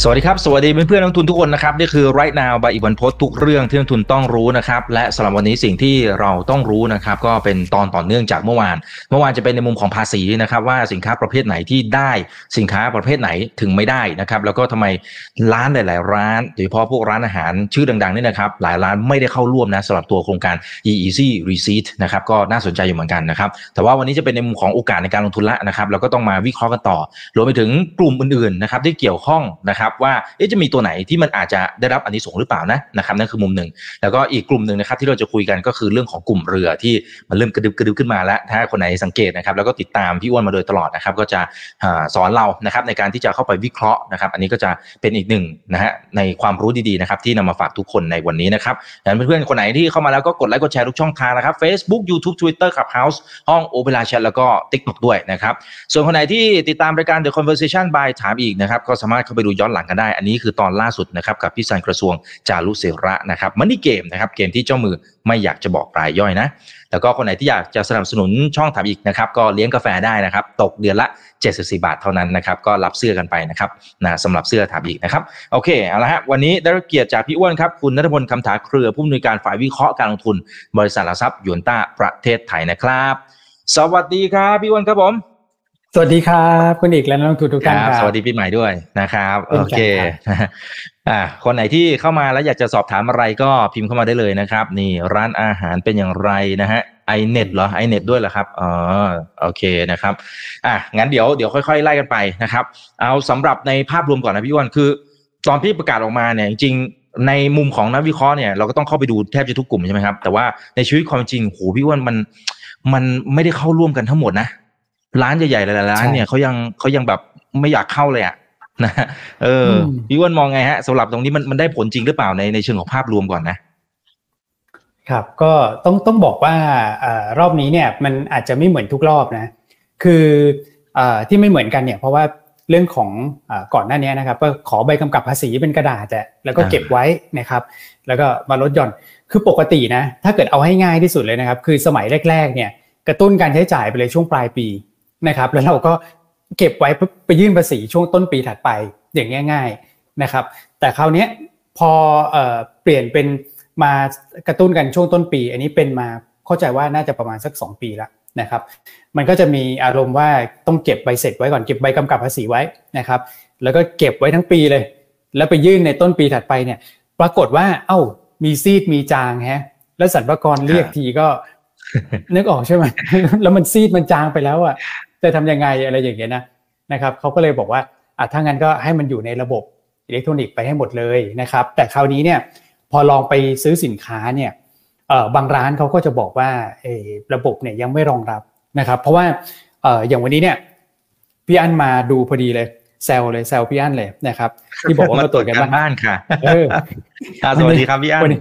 สวัสดีครับ สวัสดีเพื่อนๆนักทุนทุกคนนะครับนี่คือ right now บายอีกวันพศทุกเรื่องที่นักทุนต้องรู้นะครับและสำหรับวันนี้สิ่งที่เราต้องรู้นะครับก็เป็นตอนต่อเนื่องจากเมื่อวาน เมื่อวานจะเป็นในมุมของภาษีนะครับว่าสินค้าประเภทไหนที่ได้สินค้าประเภทไหนถึงไม่ได้นะครับแล้วก็ทำไมร้านหลาย ๆ ร้านโดยเฉพาะพวกร้านอาหารชื่อดังๆนี่นะครับหลายร้านไม่ได้เข้าร่วมนะสำหรับตัวโครงการ easy receipt นะครับก็น่าสนใจอยู่เหมือนกันนะครับแต่ว่าวันนี้จะเป็นในมุมของโอกาสในการลงทุนละนะครับแล้วก็ต้องมาวิเคราะห์กันต่อรวมไปถึงกลุ่มอื่นๆนะครับที่เกี่ยวข้องนะครับว่าเอ๊ะจะมีตัวไหนที่มันอาจจะได้รับอันนี้ส่งหรือเปล่านะนะครับนั่นคือมุมหนึ่งแล้วก็อีกกลุ่มหนึ่งนะครับที่เราจะคุยกันก็คือเรื่องของกลุ่มเรือที่มันเริ่มกระดึบกระดึบขึ้นมาแล้ว ถ้าคนไหนสังเกตนะครับแล้วก็ติดตามพี่อ้วนมาโดยตลอดนะครับก็จะสอนเรานะครับในการที่จะเข้าไปวิเคราะห์นะครับ อันนี้ก็จะเป็นอีกหนึ่งนะฮะในความรู้ดีๆนะครับที่นำมาฝากทุกคนในวันนี้นะครับดังนั้นเพื่อนๆคนไหนที่เข้ามาแล้วก็กดไลค์กดแชร์ทุกช่องทางนะครับ Facebook YouTube Twitter Clubhouse ห้องโอเปร่าแชทแล้วก็ TikTok ด้วยนะครับส่วนคนไหนที่ติดตามรายการ The Conversation by ถามอีกนะครับก็สามารถเข้าไปดูย้อนหลังกันได้ อันนี้คือตอนล่าสุดนะครับกับพี่สันกระทรวงจารุเสระนะครับมันนี่เกมนะครับเกมที่เจ้ามือไม่อยากจะบอกรายย่อยนะ แล้วก็คนไหนที่อยากจะสนับสนุนช่องถามอีกนะครับก็เลี้ยงกาแฟได้นะครับ ตกเดือนละ 74 บาทเท่านั้นนะครับก็รับเสื้อกันไปนะครับนะสำหรับเสื้อถามอีกนะครับโอเคเอาละฮะวันนี้ได้รับเกียรติจากพี่อ้วนครับคุณนัทพลคำถาเครือผู้อำนวยการฝ่ายวิเคราะห์การลงทุน บริษัทหลักทรัพย์ยวนต้าประเทศไทยนะครับ สวัสดีครับพี่อ้วนครับผม สวัสดีครับคุณอีกและนักลงทุนทุกท่านครับ สวัสดีปีใหม่ด้วยนะครับ โอเคอ่าคนไหนที่เข้ามาแล้วอยากจะสอบถามอะไรก็พิมพ์เข้ามาได้เลยนะครับ นี่ร้านอาหารเป็นอย่างไรนะฮะไอเน็ตเหรอไอเน็ตด้วยเหรอครับอ๋อโอเคนะครับอะงั้นเดี๋ยวเดี๋ยวค่อยๆ ไล่กันไปนะครับ เอาสำหรับในภาพรวมก่อนนะพี่อ้วนคือ ตอนที่ประกาศออกมาเนี่ยจริงๆในมุมของนักวิเคราะห์เนี่ยเราก็ต้องเข้าไปดูแทบจะทุกกลุ่มใช่ไหมครับแต่ว่าในชีวิตความจริงโหพี่อ้วนมันมันไม่ได้เข้าร่วมกันทั้งหมดนะ ร้านใหญ่ๆหลายๆร้านเนี่ยเขายังเขายังแบบไม่อยากเข้าเลยอะนะเออพี่อ้วนมองไงฮะสำหรับตรงนี้มันมันได้ผลจริงหรือเปล่าในในเชิงของภาพรวมก่อนนะครับก็ต้องต้องบอกว่าอรอบนี้เนี่ยมันอาจจะไม่เหมือนทุกรอบนะคืออที่ไม่เหมือนกันเนี่ยเพราะว่าเรื่องของอก่อนหน้านี้นะครับก็ขอใบกำกับภาษีเป็นกระดาษแล้วก็เก็บไว้นะครับ แล้วก็มาลดหย่อนคือปกตินะถ้าเกิดเอาให้ง่ายที่สุดเลยนะครับ คือสมัยแรก ๆ เนี่ยกระตุ้นการใช้จ่ายไปเลยช่วงปลายปี นะครับ แล้วเราก็เก็บไว้ไปยื่นภาษีช่วงต้นปีถัดไปอย่างง่าย ๆนะครับ แต่คราวนี้พอเปลี่ยนเป็นมากระตุ้นกันช่วงต้นปี อันนี้เป็นมาเข้าใจว่าน่าจะประมาณสัก 2 ปีแล้วนะครับ มันก็จะมีอารมณ์ว่าต้องเก็บใบเสร็จไว้ก่อนเก็บใบกำกับภาษีไว้นะครับ แล้วก็เก็บไว้ทั้งปีเลย แล้วไปยื่นในต้นปีถัดไปเนี่ย ปรากฏว่า เอ้ามีซีดมีจางฮะแล้วสรรพากรเรียกทีก็นึกออกใช่ไหมแล้วมันซีดมันจางไปแล้วอะ จะทำยังไงอะไรอย่างเงี้ยนะนะครับเขาก็เลยบอกว่าอะถ้างั้นก็ให้มันอยู่ในระบบอิเล็กทรอนิกส์ไปให้หมดเลยนะครับแต่คราวนี้เนี่ยพอลองไปซื้อสินค้าเนี่ยเออบางร้านเขาก็จะบอกว่าเออระบบเนี่ยยังไม่รองรับนะครับ เพราะว่าเอออย่างวันนี้เนี่ยพี่อันมาดูพอดีเลยแซลเลยแซลพี่อันเลยนะครับ ที่บอกว่ามาตรวจกันบ้านค่ะเออสวัสดีครับพี่อัน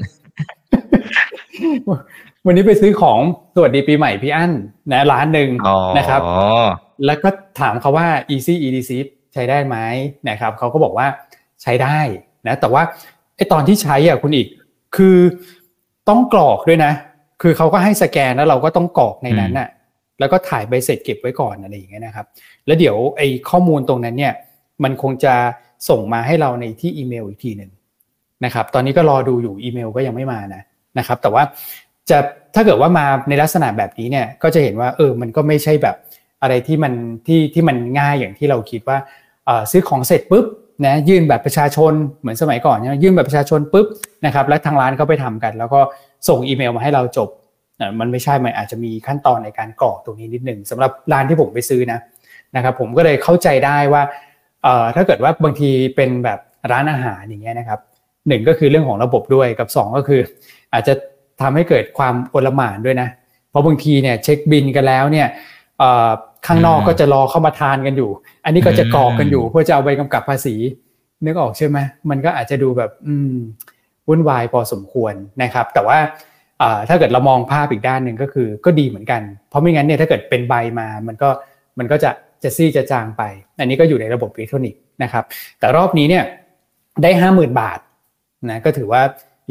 วันนี้ไปซื้อของสวัสดีปีใหม่พี่อั้นนะร้านหนึ่งนะครับแล้วก็ถามเขาว่า easy edc ใช้ได้ไหมนะครับเขาก็บอกว่าใช้ได้นะแต่ว่าไอตอนที่ใช้อะคุณอีก คือต้องกรอกด้วยนะ คือเขาก็ให้สแกนแล้วเราก็ต้องกรอกในนั้นน่ะแล้วก็ถ่ายใบเสร็จเก็บไว้ก่อนอะไรอย่างเงี้ยนะครับ แล้วเดี๋ยวไอข้อมูลตรงนั้นเนี่ยมันคงจะส่งมาให้เราในที่อีเมลอีกทีหนึ่งนะครับ ตอนนี้ก็รอดูอยู่อีเมลก็ยังไม่มานะนะครับ แต่ว่า จะถ้าเกิดว่ามาในลักษณะแบบนี้เนี่ยก็จะเห็นว่าเออมันก็ไม่ใช่แบบอะไรที่มันที่ที่มันง่ายอย่างที่เราคิดว่าซื้อของเสร็จปุ๊บนะยื่นแบบประชาชนเหมือนสมัยก่อนเนี่ยยื่นแบบประชาชนปุ๊บนะครับแล้วทางร้านเขาไปทำกัน แล้วก็ส่งอีเมลมาให้เราจบมันไม่ใช่มันอาจจะมีขั้นตอนในการกรอกตรงนี้นิดหนึ่งสำหรับร้านที่ผมไปซื้อนะนะครับผมก็เลยเข้าใจได้ว่าถ้าเกิดว่าบางทีเป็นแบบร้านอาหารอย่างเงี้ยนะครับหนึ่งก็คือเรื่องของระบบด้วยกับ 2 ก็คือ อาจจะ ทำให้เกิดความโอลหม่านด้วยนะ เพราะบางทีเนี่ยเช็คบินกันแล้วเนี่ยข้างนอกก็จะรอเข้ามาทานกันอยู่ อันนี้ก็จะกรอกกันอยู่ เพื่อจะเอาใบกำกับภาษี นึกออกใช่ไหมมันก็อาจจะดูแบบอืมวุ่นวายพอสมควรนะครับ แต่ว่าถ้าเกิดเรามองภาพอีกด้านหนึ่งก็คือก็ดีเหมือนกัน เพราะไม่งั้นเนี่ยถ้าเกิดเป็นใบมามันก็มันก็จะจะซี่จะจางไป อันนี้ก็อยู่ในระบบอิเล็กทรอนิกส์นะครับ แต่รอบนี้เนี่ยได้ห้าหมื่นบาทนะก็ถือว่า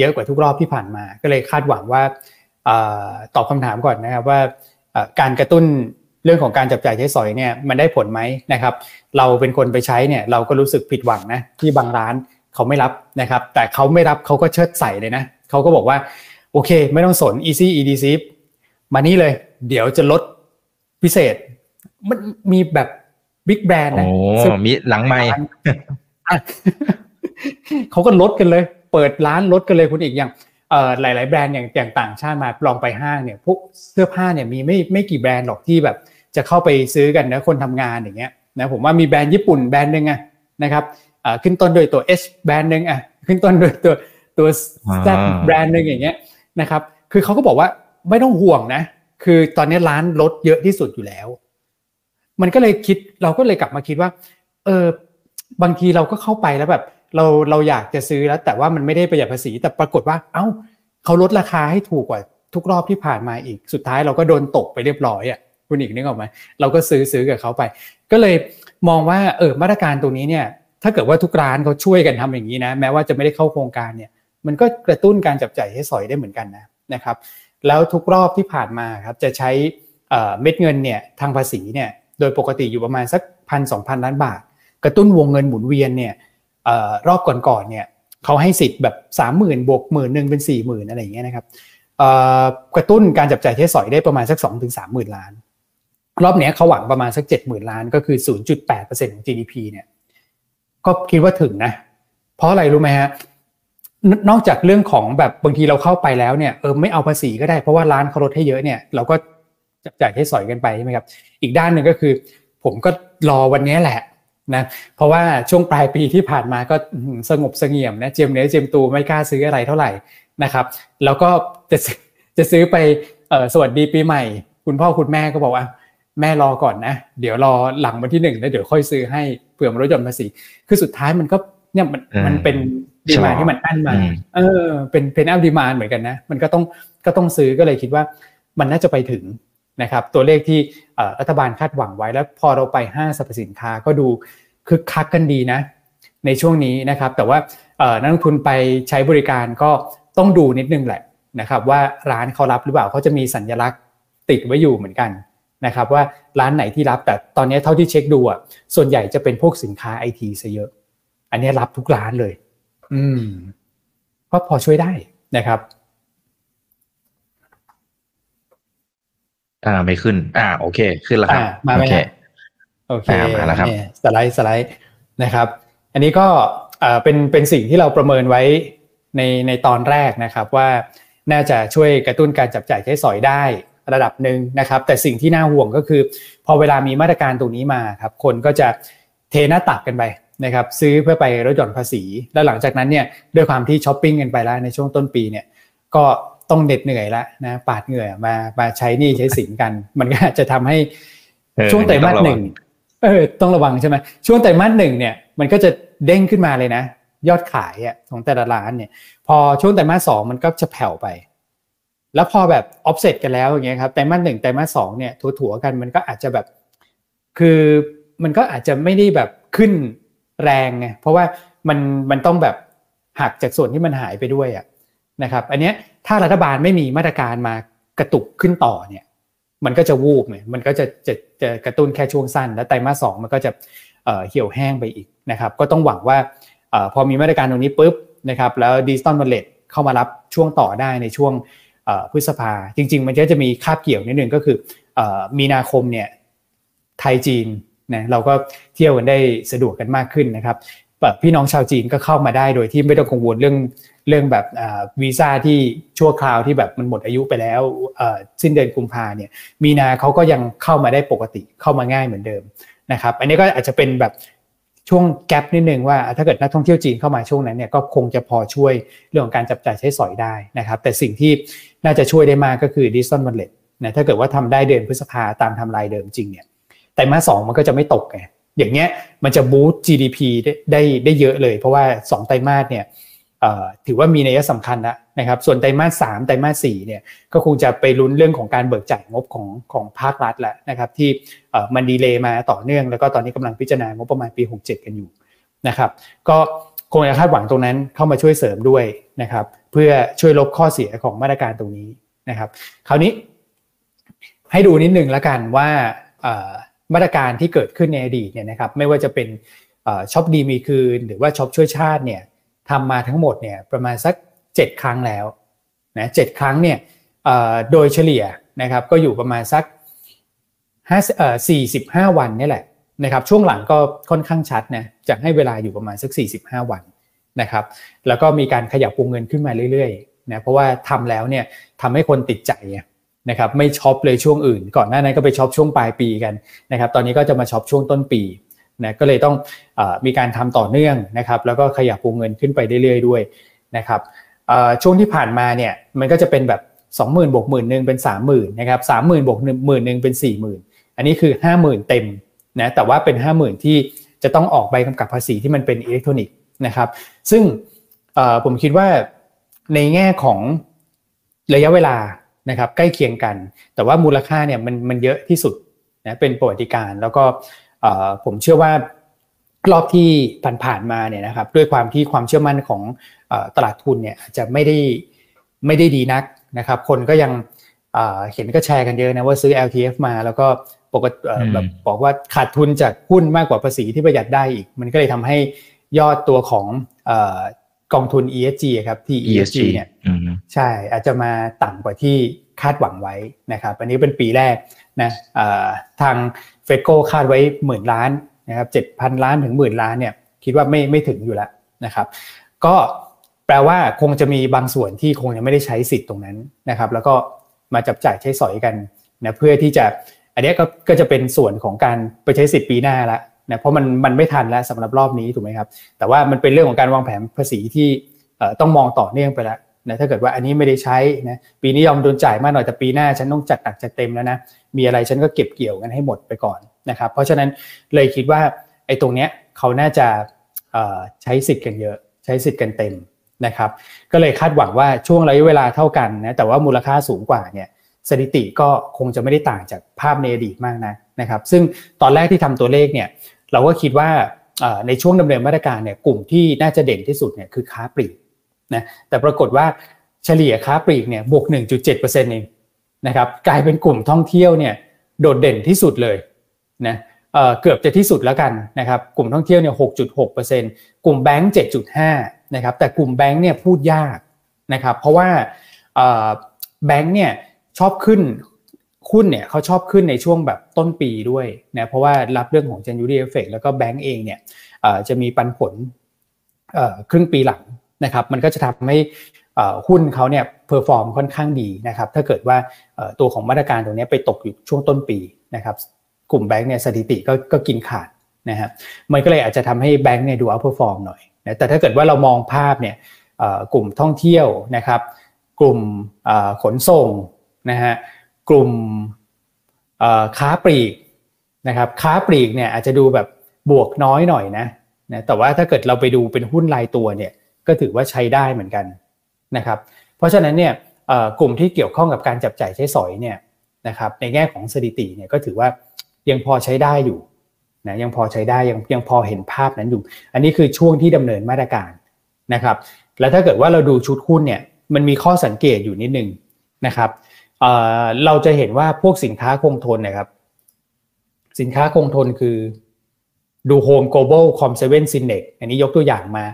เยอะกว่าทุกรอบที่ผ่านมา ก็เลยคาดหวังว่าตอบคำถามก่อนนะครับว่าการกระตุ้นเรื่องของการจับจ่ายใช้สอยเนี่ยมันได้ผลไหมนะครับ เราเป็นคนไปใช้เนี่ยเราก็รู้สึกผิดหวังนะที่บางร้านเขาไม่รับนะครับ แต่เขาไม่รับเขาก็เชิดใส่เลยนะเขาก็บอกว่าโอเค ไม่ต้องสน easy edc มานี่เลย เดี๋ยวจะลดพิเศษ มันมีแบบบิ๊กแบรนด์นะมีหลังไม่เขาก็ลดกันเลย เปิดร้านลดกันเลยคุณอีกอย่างเอ่อหลาย ๆ แบรนด์อย่างอย่างต่างชาติมาลองไปห้างเนี่ยพวกเสื้อผ้าเนี่ยมีไม่ไม่กี่แบรนด์หรอกที่แบบจะเข้าไปซื้อกันนะคนทำงานอย่างเงี้ยนะผมว่ามีแบรนด์ญี่ปุ่นแบรนด์หนึ่งอะนะครับอ่าขึ้นต้นโดยตัว H แบรนด์หนึ่งอะขึ้นต้นโดยตัวตัว Z แบรนด์หนึ่งอย่างเงี้ยนะครับคือเขาก็บอกว่าไม่ต้องห่วงนะ คือตอนนี้ร้านลดเยอะที่สุดอยู่แล้ว มันก็เลยคิดเราก็เลยกลับมาคิดว่าเออบางทีเราก็เข้าไปแล้วแบบ เราเราอยากจะซื้อแล้วแต่ว่ามันไม่ได้ประหยัดภาษี แต่ปรากฏว่า เอา้าเขาลดราคาให้ถูกกว่าทุกรอบที่ผ่านมาอีกสุดท้ายเราก็โดนตกไปเรียบร้อยอะคุณอีกนึกออกไหมเราก็ซื้อซื้อกับเขาไป ก็เลยมองว่าเออมาตรการตรงนี้เนี่ยถ้าเกิดว่าทุกร้านเขาช่วยกันทำอย่างนี้นะแม้ว่าจะไม่ได้เข้าโครงการเนี่ยมันก็กระตุ้นการจับจ่ายให้สอยได้เหมือนกันนะนะครับ แล้วทุกรอบที่ผ่านมาครับจะใช้เม็ดเงินเนี่ยทางภาษีเนี่ยโดยปกติอยู่ประมาณสักพันสองพันล้านบาท กระตุ้นวงเงินหมุนเวียนเนี่ย รอบก่อนๆเนี่ยเขาให้สิทธิ์แบบสามหมื่นบวกหมื่นหนึ่งเป็นสี่หมื่นอะไรอย่างเงี้ยนะครับกระตุ้นการจับจ่ายใช้สอยได้ประมาณสักสองถึงสามหมื่นล้าน รอบนี้เขาหวังประมาณสักเจ็ดหมื่นล้านก็คือศูนย์จุดแปดเปอร์เซ็นต์ของ GDP เนี่ยก็คิดว่าถึงนะ เพราะอะไรรู้ไหมฮะนอกจากเรื่องของแบบบางทีเราเข้าไปแล้วเนี่ยเออไม่เอาภาษีก็ได้เพราะว่าร้านเขาลดให้เยอะเนี่ยเราก็จับจ่ายใช้สอยกันไปใช่ไหมครับ อีกด้านหนึ่งก็คือ ผมก็รอวันนี้แหละ นะเพราะว่าช่วงปลายปีที่ผ่านมาก็สงบเสงี่ยมนะเจมเนื้อเจมตูไม่กล้าซื้ออะไรเท่าไหร่นะครับ แล้วก็จะจะซื้อไปสวัสดีปีใหม่ คุณพ่อคุณแม่ก็บอกว่า แม่รอก่อนนะเดี๋ยวรอหลังวันที่หนึ่งแล้วเดี๋ยวค่อยซื้อให้เผื่อมันลดหย่อนภาษีคือสุดท้ายมันก็เนี่ยมันมันเป็นดีมาที่มันอั้นมาเออเป็นเป็นอัพดีมานเหมือนกันนะ มันก็ต้องก็ต้องซื้อก็เลยคิดว่ามันน่าจะไปถึง นะครับตัวเลขที่รัฐบาลคาดหวังไว้แล้วพอเราไปห้างสรรพสินค้าก็ดูคึกคักกันดีนะ ในช่วงนี้นะครับแต่ว่านักลงทุนไปใช้บริการก็ต้องดูนิดนึงแหละนะครับว่าร้านเขารับหรือเปล่าเขาจะมีสัญลักษณ์ติดไว้อยู่เหมือนกันนะครับว่าร้านไหนที่รับแต่ตอนนี้เท่าที่เช็คดูอะส่วนใหญ่จะเป็นพวกสินค้าไอทีซะเยอะ อันนี้รับทุกร้านเลย อืมก็พอช่วยได้นะครับ อ่าไม่ขึ้น อ่าโอเค ขึ้นแล้วครับมาไม่โอเคมาแล้วครับสไลด์สไลด์นะครับ อันนี้ก็เป็นเป็นสิ่งที่เราประเมินไว้ในในตอนแรกนะครับว่าน่าจะช่วยกระตุ้นการจับจ่ายใช้สอยได้ระดับหนึ่งนะครับ แต่สิ่งที่น่าห่วงก็คือ พอเวลามีมาตรการตรงนี้มาครับคนก็จะเทหน้าตักกันไปนะครับซื้อเพื่อไปลดหย่อนภาษี แล้วหลังจากนั้นเนี่ยด้วยความที่ช้อปปิ้งกันไปแล้วในช่วงต้นปีเนี่ยก็ ต้องเด็ดเหนื่อยแล้วนะปาดเหงื่อมามาใช้นี่ใช้สินกัน มันก็จะทำให้ช่วงไตรมาสหนึ่งเออต้องระวังใช่ไหมช่วงไตรมาสหนึ่งเนี่ยมันก็จะเด้งขึ้นมาเลยนะ ยอดขายอะของแต่ละร้านเนี่ย พอช่วงไตรมาสสองมันก็จะแผ่วไป แล้วพอแบบออฟเซ็ตกันแล้วอย่างเงี้ยครับไตรมาสหนึ่งไตรมาสสองเนี่ยถัวๆกันมันก็อาจจะแบบ คือมันก็อาจจะไม่ได้แบบขึ้นแรงไงเพราะว่ามันมันต้องแบบหักจากส่วนที่มันหายไปด้วยอะ นะครับอันนี้ถ้ารัฐบาลไม่มีมาตรการมากระตุกขึ้นต่อเนี่ยมันก็จะวูบเนี่ยมันก็จะจะจะกระตุ้นแค่ช่วงสั้น แล้วไตรมาสสองมันก็จะเหี่ยวแห้งไปอีกนะครับก็ต้องหวังว่าพอมีมาตรการตรงนี้ปุ๊บนะครับแล้วดิจิตอลวอลเล็ตเข้ามารับช่วงต่อได้ในช่วงพฤษภาจริง ๆ มันก็จะมีคาบเกี่ยวนิดนึงก็คือมีนาคมเนี่ยไทยจีนนะเราก็เที่ยวกันได้สะดวกกันมากขึ้นนะครับ พี่น้องชาวจีนก็เข้ามาได้โดยที่ไม่ต้องกังวลเรื่องเรื่องแบบวีซ่าที่ชั่วคราวที่แบบมันหมดอายุไปแล้วสิ้นเดือนกุมภาเนี่ยมีนาเขาก็ยังเข้ามาได้ปกติเข้ามาง่ายเหมือนเดิมนะครับอันนี้ก็อาจจะเป็นแบบช่วงแกลบนิดนึงว่าถ้าเกิดนักท่องเที่ยวจีนเข้ามาช่วงนั้นเนี่ยก็คงจะพอช่วยเรื่องของการจับจ่ายใช้สอยได้นะครับแต่สิ่งที่น่าจะช่วยได้มากก็คือดิจิตอลวันเล็ตนะถ้าเกิดว่าทำได้เดือนพฤษภาตามทำลายเดิมจริงเนี่ยแต่มาสองมันก็จะไม่ตกไง อย่างเงี้ยมันจะบูสต์ GDP ได้ได้ได้เยอะเลย เพราะว่า 2 ไตรมาสเนี่ยถือว่ามีนัยสำคัญแล้วนะครับ ส่วนไตรมาสสามไตรมาสสี่เนี่ยก็คงจะไปลุ้นเรื่องของการเบิกจ่ายงบของของภาครัฐแหละนะครับที่มันดีเลย์มาต่อเนื่อง แล้วก็ตอนนี้กำลังพิจารณางบประมาณปี 67 กันอยู่นะครับก็คงจะคาดหวังตรงนั้นเข้ามาช่วยเสริมด้วยนะครับเพื่อช่วยลบข้อเสียของมาตรการตรงนี้นะครับ คราวนี้ให้ดูนิดนึงแล้วกันว่า มาตรการที่เกิดขึ้นในอดีตเนี่ยนะครับไม่ว่าจะเป็นช็อปดีมีคืน หรือว่าช็อปช่วยชาติเนี่ยทำมาทั้งหมดเนี่ยประมาณสัก 7 ครั้งแล้วนะแต่ละครั้งเนี่ยโดยเฉลี่ยนะครับก็อยู่ประมาณสัก5เอ่อ45วันนี่แหละนะครับช่วงหลังก็ค่อนข้างชัดนะจะให้เวลาอยู่ประมาณสัก 45 วันนะครับแล้วก็มีการขยับวงเงินขึ้นมาเรื่อยๆนะเพราะว่าทำแล้วเนี่ยทำให้คนติดใจ นะครับไม่ช็อปเลยช่วงอื่น ก่อนหน้านั้นก็ไปช็อปช่วงปลายปีกันนะครับตอนนี้ก็จะมาช็อปช่วงต้นปีนะก็เลยต้องอมีการทำต่อเนื่องนะครับแล้วก็ขยับวงเงินขึ้นไปเรื่อยๆด้วยนะครับช่วงที่ผ่านมาเนี่ยมันก็จะเป็นแบบ 20,000บวกหมื่นหนึ่งเป็น 30,000นะครับ30,000บวกหมื่นหนึ่งเป็น 40,000 อันนี้คือ 50,000 เต็มนะแต่ว่าเป็น 50,000 ที่จะต้องออกใบกำกับภาษีที่มันเป็นอิเล็กทรอนิกส์นะครับซึ่งผมคิดว่าในแง่ของระยะเวลา นะครับใกล้เคียงกัน แต่ว่ามูลค่าเนี่ยมันมันเยอะที่สุดนะเป็นประวัติการแล้วก็ผมเชื่อว่ารอบที่ผ่านๆมาเนี่ยนะครับด้วยความที่ความเชื่อมั่นของตลาดทุนเนี่ยจะไม่ได้ไม่ได้ดีนักนะครับ คนก็ยังเห็นก็แชร์กันเยอะนะว่าซื้อ LTF มาแล้วก็ปกติแบบบอกว่าขาดทุนจากหุ้นมากกว่าภาษีที่ประหยัดได้อีก มันก็เลยทำให้ยอดตัวของ กองทุน ESG ครับที่ ESG เนี่ยใช่อาจจะมาต่ำกว่าที่คาดหวังไว้นะครับ อันนี้เป็นปีแรกนะทางเฟดโกคาดไว้หมื่นล้านนะครับเจ็ดพันล้านถึงหมื่นล้านเนี่ยคิดว่าไม่ไม่ถึงอยู่แล้วนะครับ ก็แปลว่าคงจะมีบางส่วนที่คงยังไม่ได้ใช้สิทธิ์ตรงนั้นนะครับ แล้วก็มาจับจ่ายใช้สอยกันนะเพื่อที่จะอันนี้ก็ก็จะเป็นส่วนของการไปใช้สิทธิ์ปีหน้าละ นะเพราะมันมันไม่ทันแล้วสำหรับรอบนี้ถูกไหมครับ แต่ว่ามันเป็นเรื่องของการวางแผนภาษีที่ต้องมองต่อเนื่องไปแล้วนะถ้าเกิดว่าอันนี้ไม่ได้ใช้นะปีนี้ยอมโดนจ่ายมากหน่อยแต่ปีหน้าฉันต้องจัดหนักจัดเต็มแล้วนะมีอะไรฉันก็เก็บเกี่ยวกันให้หมดไปก่อนนะครับเพราะฉะนั้นเลยคิดว่าไอ้ตรงเนี้ยเขาน่าจะใช้สิทธิ์กันเยอะ ใช้สิทธิ์กันเต็มนะครับก็เลยคาดหวังว่าช่วงระยะเวลาเท่ากันนะแต่ว่ามูลค่าสูงกว่าเนี่ยสถิติก็คงจะไม่ได้ต่างจากภาพในอดีตมากนะนะครับซึ่งตอนแรกที่ทำตัวเลขเนี่ย เราก็คิดว่าในช่วงดำเนินมาตรการเนี่ยกลุ่มที่น่าจะเด่นที่สุดเนี่ยคือค้าปลีกนะแต่ปรากฏว่าเฉลี่ยค้าปลีกเนี่ยบวก 1.7%เองนะครับกลายเป็นกลุ่มท่องเที่ยวเนี่ยโดดเด่นที่สุดเลยนะ เกือบจะที่สุดแล้วกันนะครับกลุ่มท่องเที่ยวเนี่ย 6.6%กลุ่มแบงก์7.5นะครับแต่กลุ่มแบงก์เนี่ยพูดยากนะครับเพราะว่าแบงก์เนี่ยชอบขึ้น หุ้นเนี่ยเขาชอบขึ้นในช่วงแบบต้นปีด้วยนะเพราะว่ารับเรื่องของ January Effect แล้วก็แบงก์เองเนี่ยจะมีปันผลครึ่งปีหลังนะครับมันก็จะทำให้หุ้นเขาเนี่ย perform ค่อนข้างดีนะครับถ้าเกิดว่าตัวของมาตรการตรงนี้ไปตกอยู่ช่วงต้นปีนะครับกลุ่มแบงก์เนี่ยสถิติก็ก็กินขาดนะครับมันก็เลยอาจจะทำให้แบงก์เนี่ยดู outperform หน่อยนะแต่ถ้าเกิดว่าเรามองภาพเนี่ยกลุ่มท่องเที่ยวนะครับกลุ่มขนส่งนะฮะ กลุ่มค้าปลีกนะครับค้าปลีกเนี่ยอาจจะดูแบบบวกน้อยหน่อยนะนะแต่ว่าถ้าเกิดเราไปดูเป็นหุ้นรายตัวเนี่ยก็ถือว่าใช้ได้เหมือนกันนะครับเพราะฉะนั้นเนี่ยกลุ่มที่เกี่ยวข้องกับการจับจ่ายใช้สอยเนี่ยนะครับในแง่ของสถิติเนี่ยก็ถือว่ายังพอใช้ได้อยู่นะยังพอใช้ได้ยังยังพอเห็นภาพนั้นอยู่ อันนี้คือช่วงที่ดำเนินมาตรการนะครับแล้วถ้าเกิดว่าเราดูชุดหุ้นเนี่ยมันมีข้อสังเกตอยู่นิดนึงนะครับ เราจะเห็นว่าพวกสินค้าคงทนนะครับ สินค้าคงทนคือดู Home Global Com 7 Index อันนี้ยกตัวอย่างมา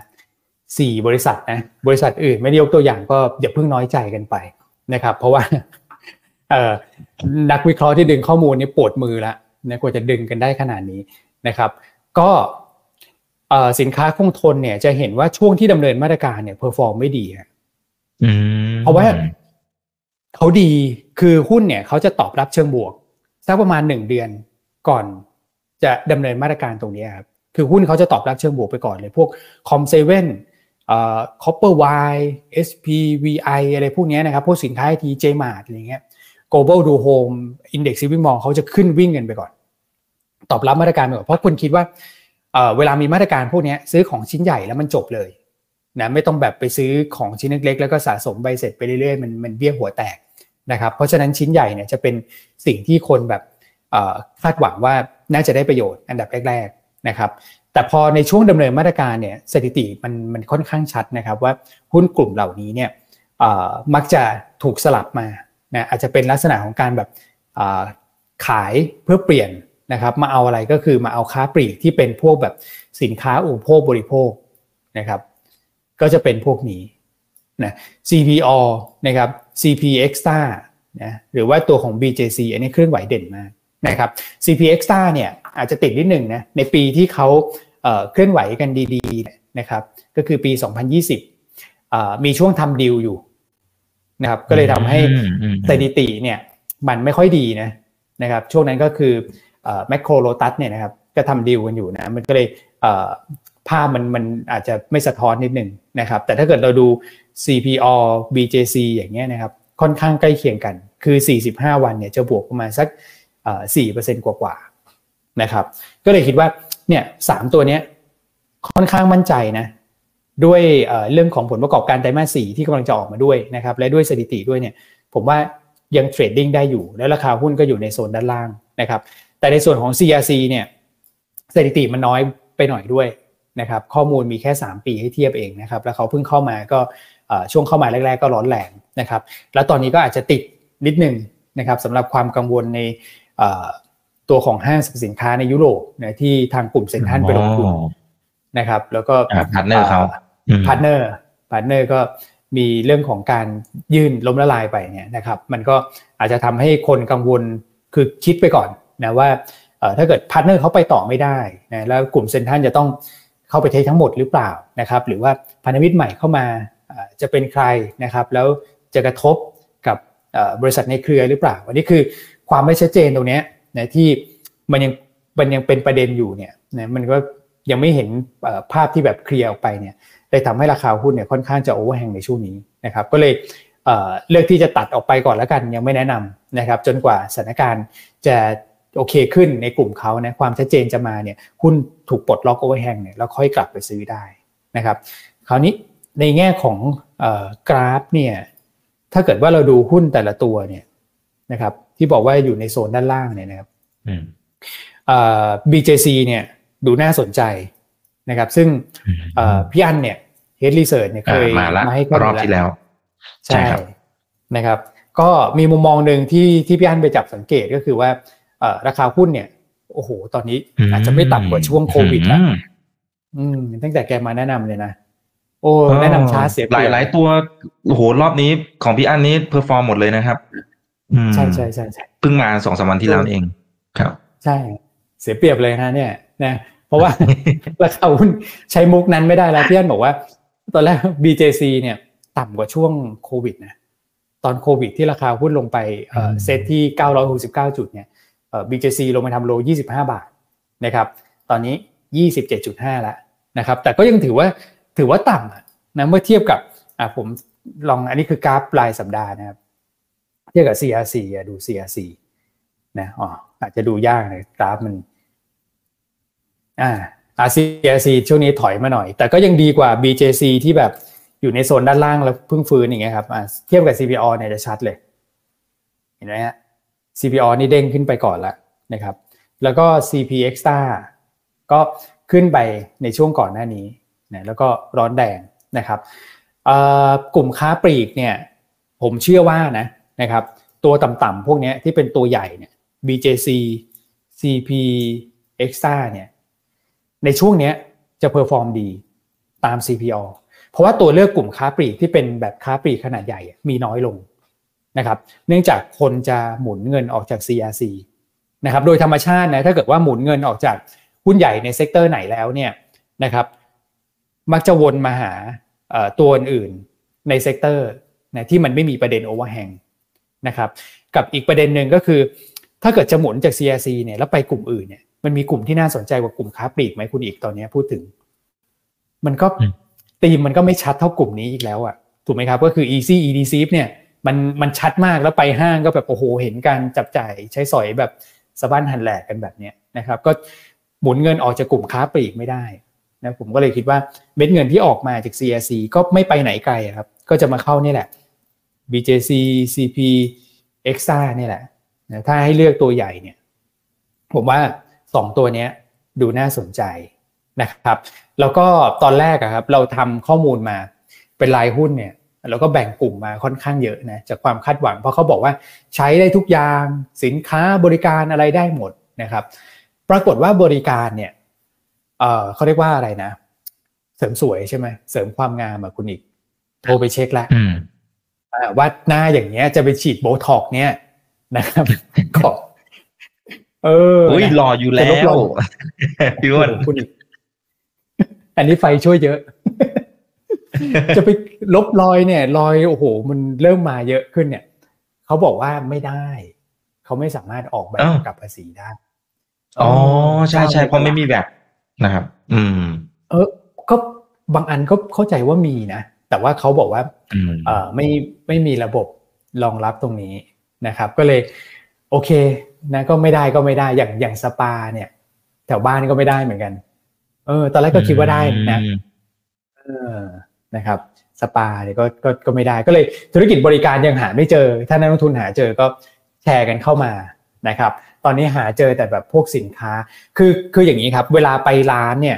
4 บริษัทนะ บริษัทอื่นไม่ได้ยกตัวอย่างก็อย่าเพิ่งน้อยใจกันไปนะครับ เพราะว่านักวิเคราะห์ที่ดึงข้อมูลนี้ปวดมือละนะกว่าจะดึงกันได้ขนาดนี้นะครับ ก็สินค้าคงทนเนี่ยจะเห็นว่าช่วงที่ดำเนินมาตรการเนี่ย perform ไม่ดีเพราะว่า เขาดีคือหุ้นเนี่ยเขาจะตอบรับเชิงบวกสักประมาณหนึ่งเดือนก่อนจะดำเนินมาตรการตรงนี้ครับคือหุ้นเขาจะตอบรับเชิงบวกไปก่อนเลยพวก COM7อ่า Copperwired SPVI อะไรพวกนี้นะครับพวกสินค้าไอที JMART อะไรเงี้ย global do home index ซิวิ่งมองเขาจะขึ้นวิ่งกันไปก่อน ตอบรับมาตรการไปก่อนเพราะคุณคิดว่าเวลามีมาตรการพวกนี้ซื้อของชิ้นใหญ่แล้วมันจบเลย นะไม่ต้องแบบไปซื้อของชิ้นเล็กๆ แล้วก็สะสมใบเสร็จไปเรื่อยๆมันมันเบี้ยหัวแตกนะครับเพราะฉะนั้นชิ้นใหญ่เนี่ยจะเป็นสิ่งที่คนแบบคาดหวังว่าน่าจะได้ประโยชน์อันดับแรกๆนะครับแต่พอในช่วงดำเนินมาตรการเนี่ยสถิติมันมันค่อนข้างชัดนะครับว่าหุ้นกลุ่มเหล่านี้เนี่ยมักจะถูกสลับมานะอาจจะเป็นลักษณะของการแบบขายเพื่อเปลี่ยนนะครับมาเอาอะไรก็คือมาเอาค้าปลีกที่เป็นพวกแบบสินค้าอุปโภคบริโภคนะครับ ก็จะเป็นพวกนี้นะ CPO นะครับ CP Extra นะหรือว่าตัวของ BJC อันนี้เคลื่อนไหวเด่นมากนะครับ CP Extra เนี่ยอาจจะติดนิดหนึ่งนะในปีที่เขาเคลื่อนไหวกันดีๆนะครับก็คือปี 2020 มีช่วงทำดีลอยู่นะครับก็เลยทำให้สถิติเนี่ยมันไม่ค่อยดีนะนะครับช่วงนั้นก็คือแมคโครโลตัสเนี่ยนะครับก็ทำดีลกันอยู่นะมันก็เลย ภาพมันมันอาจจะไม่สะท้อนนิดหนึ่งนะครับ แต่ถ้าเกิดเราดู CPO BJC อย่างเงี้ยนะครับ ค่อนข้างใกล้เคียงกัน คือ 45 วันเนี่ยจะบวกประมาณสักสี่เปอร์เซ็นต์กว่าๆนะครับ ก็เลยคิดว่าเนี่ยสามตัวเนี้ยค่อนข้างมั่นใจนะด้วยเรื่องของผลประกอบการไตรมาสสี่ที่กำลังจะออกมาด้วยนะครับ และด้วยสถิติด้วยเนี่ย ผมว่ายังเทรดดิ้งได้อยู่ และราคาหุ้นก็อยู่ในโซนด้านล่างนะครับ แต่ในส่วนของ CRC เนี่ยสถิติมันน้อยไปหน่อยด้วย นะครับข้อมูลมีแค่ 3 ปีให้เทียบเองนะครับแล้วเขาเพิ่งเข้ามาก็ช่วงเข้ามาแรก ๆ ก็ร้อนแรงนะครับแล้วตอนนี้ก็อาจจะติดนิดนึงนะครับสำหรับความกังวลในตัวของห้างสรรพสินค้าในยุโรปนะที่ทางกลุ่มเซ็นทรัลไปลงทุนนะครับ แล้วก็ partner เขา partner partner ก็มีเรื่องของการยื่นล้มละลายไปเนี่ยนะครับมันก็อาจจะทำให้คนกังวลคือคิดไปก่อนนะว่าถ้าเกิด partner เขาไปต่อไม่ได้นะแล้วกลุ่มเซ็นทรัลจะต้อง เข้าไปเททั้งหมดหรือเปล่านะครับ หรือว่าพันธมิตรใหม่เข้ามาจะเป็นใครนะครับ แล้วจะกระทบกับบริษัทในเครือหรือเปล่าอันนี้คือความไม่ชัดเจนตรงนี้นะที่มันยังมันยังเป็นประเด็นอยู่เนี่ยนะมันก็ยังไม่เห็นภาพที่แบบเคลียร์ออกไปเนี่ยเลยทำให้ราคาหุ้นเนี่ยค่อนข้างจะ overhang ในช่วงนี้นะครับ ก็เลยเลือกที่จะตัดออกไปก่อนแล้วกันยังไม่แนะนำนะครับ จนกว่าสถานการณ์จะ โอเคขึ้นในกลุ่มเขานะความชัดเจนจะมาเนี่ยหุ้นถูกปลดล็อก overhang เนี่ยแล้วค่อยกลับไปซื้อได้นะครับคราวนี้ในแง่ของกราฟเนี่ยถ้าเกิดว่าเราดูหุ้นแต่ละตัวเนี่ยนะครับที่บอกว่าอยู่ในโซนด้านล่างเนี่ยนะครับ BJC เนี่ยดูน่าสนใจนะครับ ซึ่งพี่อันเนี่ย head research เนี่ยเคยมาให้รอบที่แล้ว ใช่นะครับ ก็มีมุมมองหนึ่งที่ที่พี่อันไปจับสังเกตก็คือว่า ราคาหุ้นเนี่ย โอ้โห ตอนนี้อาจจะไม่ต่ำกว่าช่วงโควิดแล้วอืมตั้งแต่แกมาแนะนำเลยนะโอ้แนะนำช้าเสียหลายหลายตัวโอ้โหรอบนี้ของพี่อันนี้ perform หมดเลยนะครับใช่ใช่ใช่ใช่เพิ่งมาสองสามวันที่แล้วเอง ครับ ใช่ เสียเปรียบเลยนะเนี่ยนะเพราะว่าราคาหุ้นใช้มุกนั้นไม่ได้แล้วพี่อันบอกว่า ตอนแรก BJC เนี่ย ต่ำกว่าช่วงโควิดนะตอนโควิดที่ราคาหุ้นลงไปเซตที่ 969 จุดเนี่ย BJC ลงไปทำโล 25 บาทนะครับตอนนี้ 27.5 แล้วนะครับแต่ก็ยังถือว่าถือว่าต่ำนะเมื่อเทียบกับอ่าผมลองอันนี้คือกราฟรายสัปดาห์นะครับเทียบกับ CRC ดู CRC นะอ๋ออาจจะดูยากเลยกราฟมันอ่า RCRC ช่วงนี้ถอยมาหน่อย แต่ก็ยังดีกว่า BJC ที่แบบอยู่ในโซนด้านล่างแล้วเพิ่งฟื้นอย่างเงี้ยครับเทียบกับ CPO เนี่ยจะชัดเลย เห็นไหมฮะ CPO นี่เด้งขึ้นไปก่อนแล้วนะครับ แล้วก็ CP Extra ก็ขึ้นไปในช่วงก่อนหน้านี้นะแล้วก็ร้อนแรงนะครับกลุ่มค้าปลีกเนี่ยผมเชื่อว่านะนะครับตัวต่ำๆพวกนี้ที่เป็นตัวใหญ่เนี่ย BJC CP Axtra เนี่ยในช่วงนี้จะ perform ดีตาม CPALL เพราะว่าตัวเลือกกลุ่มค้าปลีกที่เป็นแบบค้าปลีกขนาดใหญ่มีน้อยลง นะครับเนื่องจากคนจะหมุนเงินออกจาก CRC นะครับโดยธรรมชาตินะถ้าเกิดว่าหมุนเงินออกจากหุ้นใหญ่ใน sector ไหนแล้วเนี่ยนะครับมักจะวนมาหาตัวอื่นใน sector นะที่มันไม่มีประเด็น overhang นะครับกับอีกประเด็นหนึ่งก็คือ ถ้าเกิดจะหมุนจาก CRC เนี่ยแล้วไปกลุ่มอื่นเนี่ยมันมีกลุ่มที่น่าสนใจกว่ากลุ่มค้าปลีกไหมคุณอีกตอนนี้พูดถึง มันก็ตีมมันก็ไม่ชัดเท่ากลุ่มนี้อีกแล้วอะถูกไหมครับก็คือ Easy E-Receipt เนี่ย มันมันชัดมากแล้วไปห้างก็แบบโอ้โหเห็นการจับจ่ายใช้สอยแบบสะบั้นหันแหลกกันแบบเนี้ยนะครับ ก็หมุนเงินออกจากกลุ่มค้าปลีกไม่ได้นะผมก็เลยคิดว่าเม็ดเงินที่ออกมาจาก CRC ก็ไม่ไปไหนไกลครับ ก็จะมาเข้านี่แหละ BJC CP EXA นี่แหละนะถ้าให้เลือกตัวใหญ่เนี่ย ผมว่าสองตัวนี้ดูน่าสนใจนะครับ แล้วก็ตอนแรกครับ เราทำข้อมูลมาเป็นรายหุ้นเนี่ย แล้วก็แบ่งกลุ่มมาค่อนข้างเยอะนะจากความคาดหวัง เพราะเขาบอกว่าใช้ได้ทุกอย่างสินค้าบริการอะไรได้หมดนะครับ ปรากฏว่าบริการเนี่ยเออเขาเรียกว่าอะไรนะ เสริมสวยใช่ไหมเสริมความงามอะคุณอีก โทรไปเช็คแล้วว่าหน้าอย่างเงี้ยจะไปฉีดโบท็อกเนี่ยนะครับก็เอออุ้ยรออยู่แล้วพี่อ้นคุณอีกอันนี้ไฟช่วยเยอะ จะไปลบรอยเนี่ย รอยโอ้โห มันเริ่มมาเยอะขึ้นเนี่ยเขาบอกว่าไม่ได้เขาไม่สามารถออกแบบกับภาษีได้อ๋อใช่ใช่เพราะไม่มีแบบนะครับ อืม เออก็บางอันก็เข้าใจว่ามีนะแต่ว่าเขาบอกว่าเออไม่ไม่มีระบบรองรับตรงนี้นะครับ ก็เลย โอเคนะก็ไม่ได้ก็ไม่ได้อย่างอย่างสปา เนี่ย แถวบ้านก็ไม่ได้เหมือนกัน เออ ตอนแรกก็คิดว่าได้นะเออ นะครับสปาเนี่ยก็ก็ก็ไม่ได้ก็เลยธุรกิจบริการยังหาไม่เจอ ถ้านักลงทุนหาเจอก็แชร์กันเข้ามานะครับ ตอนนี้หาเจอแต่แบบพวกสินค้า คือคืออย่างนี้ครับ เวลาไปร้านเนี่ย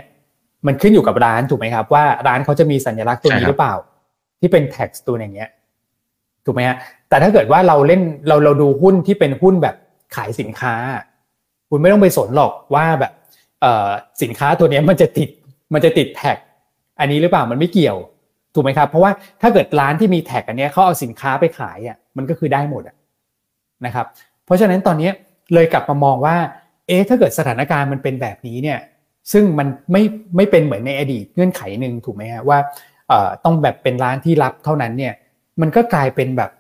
มันขึ้นอยู่กับร้านถูกไหมครับ ว่าร้านเขาจะมีสัญลักษณ์ตัวนี้หรือเปล่า ที่เป็นแท็กตัวอย่างเงี้ยถูกไหมฮะแต่ถ้าเกิดว่าเราเล่นเราเราดูหุ้นที่เป็นหุ้นแบบขายสินค้า คุณไม่ต้องไปสนหรอกว่าแบบเอ่อสินค้าตัวนี้มันจะติดมันจะติดแท็กอันนี้หรือเปล่ามันไม่เกี่ยว ถูกไหมครับ เพราะว่าถ้าเกิดร้านที่มีแท็กอันนี้เขาเอาสินค้าไปขายอะมันก็คือได้หมดอะนะครับ เพราะฉะนั้นตอนนี้เลยกลับมามองว่า เอ๊ะถ้าเกิดสถานการณ์มันเป็นแบบนี้เนี่ยซึ่งมันไม่ไม่เป็นเหมือนในอดีตเงื่อนไขหนึ่งถูกไหมฮะว่าต้องแบบเป็นร้านที่รับเท่านั้นเนี่ยมันก็กลายเป็นแบบ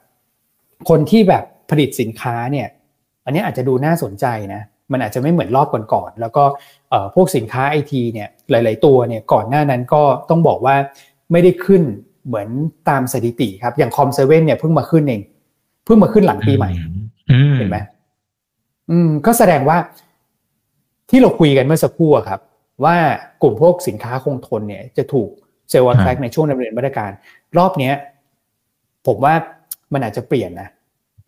คนที่แบบผลิตสินค้าเนี่ยอันนี้อาจจะดูน่าสนใจนะมันอาจจะไม่เหมือนรอบก่อนๆแล้วก็พวกสินค้าไอทีเนี่ยหลาย ๆ ตัวเนี่ยก่อนหน้านั้นก็ต้องบอกว่า ไม่ได้ขึ้นเหมือนตามสถิติครับ อย่างคอมเซเว่นเนี่ยเพิ่งมาขึ้นเองเพิ่งมาขึ้นหลังปีใหม่เห็นไหมอืม ก็แสดงว่าที่เราคุยกันเมื่อสักครู่ครับ ว่ากลุ่มพวกสินค้าคงทนเนี่ย จะถูกเซลล์แทร็กในช่วงดำเนินมาตรการ รอบนี้ผมว่ามันอาจจะเปลี่ยนนะ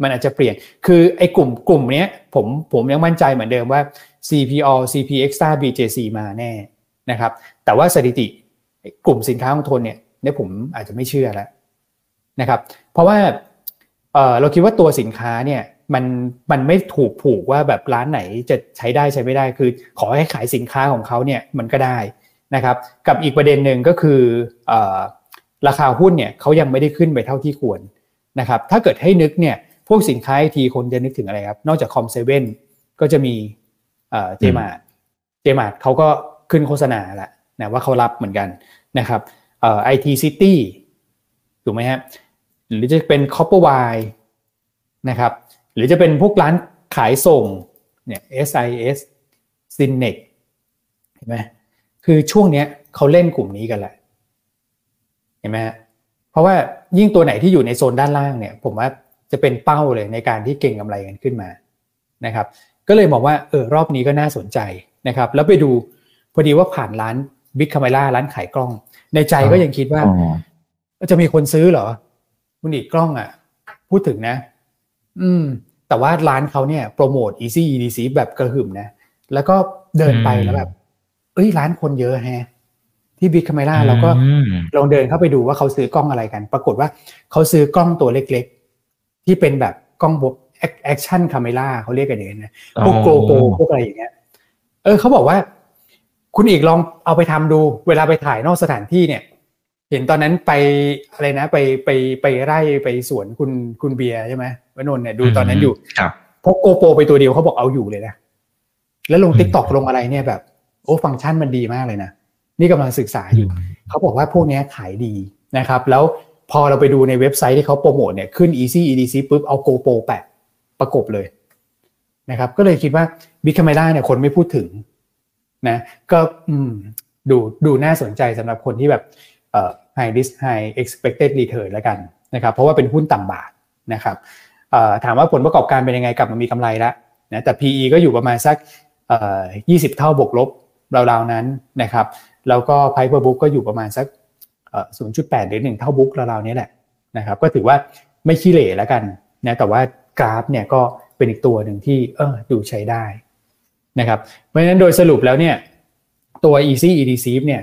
มันอาจจะเปลี่ยน คือไอ้กลุ่มกลุ่มนี้ผมผมยังมั่นใจเหมือนเดิมว่า CPO CP Extra BJC มาแน่นะครับ แต่ว่าสถิติ กลุ่มสินค้าคงทนเนี่ยเนี่ยผมอาจจะไม่เชื่อแล้วนะครับ เพราะว่าเเราคิดว่าตัวสินค้าเนี่ยมันมันไม่ถูกผูกว่าแบบร้านไหนจะใช้ได้ใช้ไม่ได้คือ ขอให้ขายสินค้าของเขาเนี่ยมันก็ได้นะครับ กับอีกประเด็นหนึ่งก็คือราคาหุ้นเนี่ยเขายังไม่ได้ขึ้นไปเท่าที่ควรนะครับ ถ้าเกิดให้นึกเนี่ยพวกสินค้าไอทีคนจะนึกถึงอะไรครับ นอกจาก Com7ก็จะมี Jaymart Jaymart เขาก็ขึ้นโฆษณาแล้ว นะว่าเขารับเหมือนกันนะครับ IT City ถูกไหมฮะหรือจะเป็น Copperwiredนะครับหรือจะเป็นพวกร้านขายส่งเนี่ย SIS s y n e x เห็นไหมคือช่วงนี้เขาเล่นกลุ่มนี้กันแหละเห็นไหมเพราะว่ายิ่งตัวไหนที่อยู่ในโซนด้านล่างเนี่ยผมว่าจะเป็นเป้าเลยในการที่เก่งกำไรกันขึ้นมานะครับก็เลยบอกว่าเออรอบนี้ก็น่าสนใจนะครับแล้วไปดูพอดีว่าผ่านร้าน บิ๊กคาเมล่าร้านขายกล้อง ในใจก็ยังคิดว่าจะมีคนซื้อเหรอคุณอีกกล้องอะ พูดถึงนะ อืม แต่ว่าร้านเขาเนี่ยโปรโมท Easy E-Receipt แบบกระหึ่มนะ แล้วก็เดินไปแล้วแบบ เอ้ยร้านคนเยอะแฮะ ที่ Big Camera เราก็ลองเดินเข้าไปดูว่าเขาซื้อกล้องอะไรกัน ปรากฏว่าเขาซื้อกล้องตัวเล็กๆ ที่เป็นแบบกล้องแบบ action camera เขาเรียกกันอย่างนี้นะพวก GoPro พวกอะไรอย่างเงี้ยเออเขาบอกว่า คุณอีกลองเอาไปทำดูเวลาไปถ่ายนอกสถานที่เนี่ย เห็นตอนนั้นไปอะไรนะ ไปไปไปไร่ไปสวนคุณคุณเบียร์ใช่ไหมวนนเนี่ยดูตอนนั้นอยู่พก GoPro ไปตัวเดียวเขาบอกเอาอยู่เลยนะแล้วลง TikTok ลงอะไรเนี่ยแบบ โอ้ฟังก์ชันมันดีมากเลยนะนี่กำลังศึกษาอยู่เขาบอกว่าพวกนี้ขายดีนะครับ แล้วพอเราไปดูในเว็บไซต์ที่เขาโปรโมทเนี่ยขึ้น Easy E-Receipt ปุ๊บเอา GoPro แปะประกบเลยนะครับ ก็เลยคิดว่าบิ๊กคาเมล่าเนี่ยคนไม่พูดถึง นะก็ดูดูน่าสนใจสำหรับคนที่แบบ high risk high expected return แล้วกันนะครับเพราะว่าเป็นหุ้นต่ำบาทนะครับถามว่าผลประกอบการเป็นยังไงกลับมามีกำไรแล้วนะแต่ PE ก็อยู่ประมาณสัก20 เท่าบวกลบราวๆนั้นนะครับแล้วก็ Price per book ก็อยู่ประมาณสัก0.8 หรือ 1 เท่าบุ๊กราวๆนี้แหละนะครับก็ถือว่าไม่ขี้เหร่แล้วกันนะแต่ว่ากราฟเนี่ยก็เป็นอีกตัวหนึ่งที่เออดูใช้ได้ นะครับเพราะฉะนั้นโดยสรุปแล้วเนี่ยตัว Easy E-Receipt เนี่ย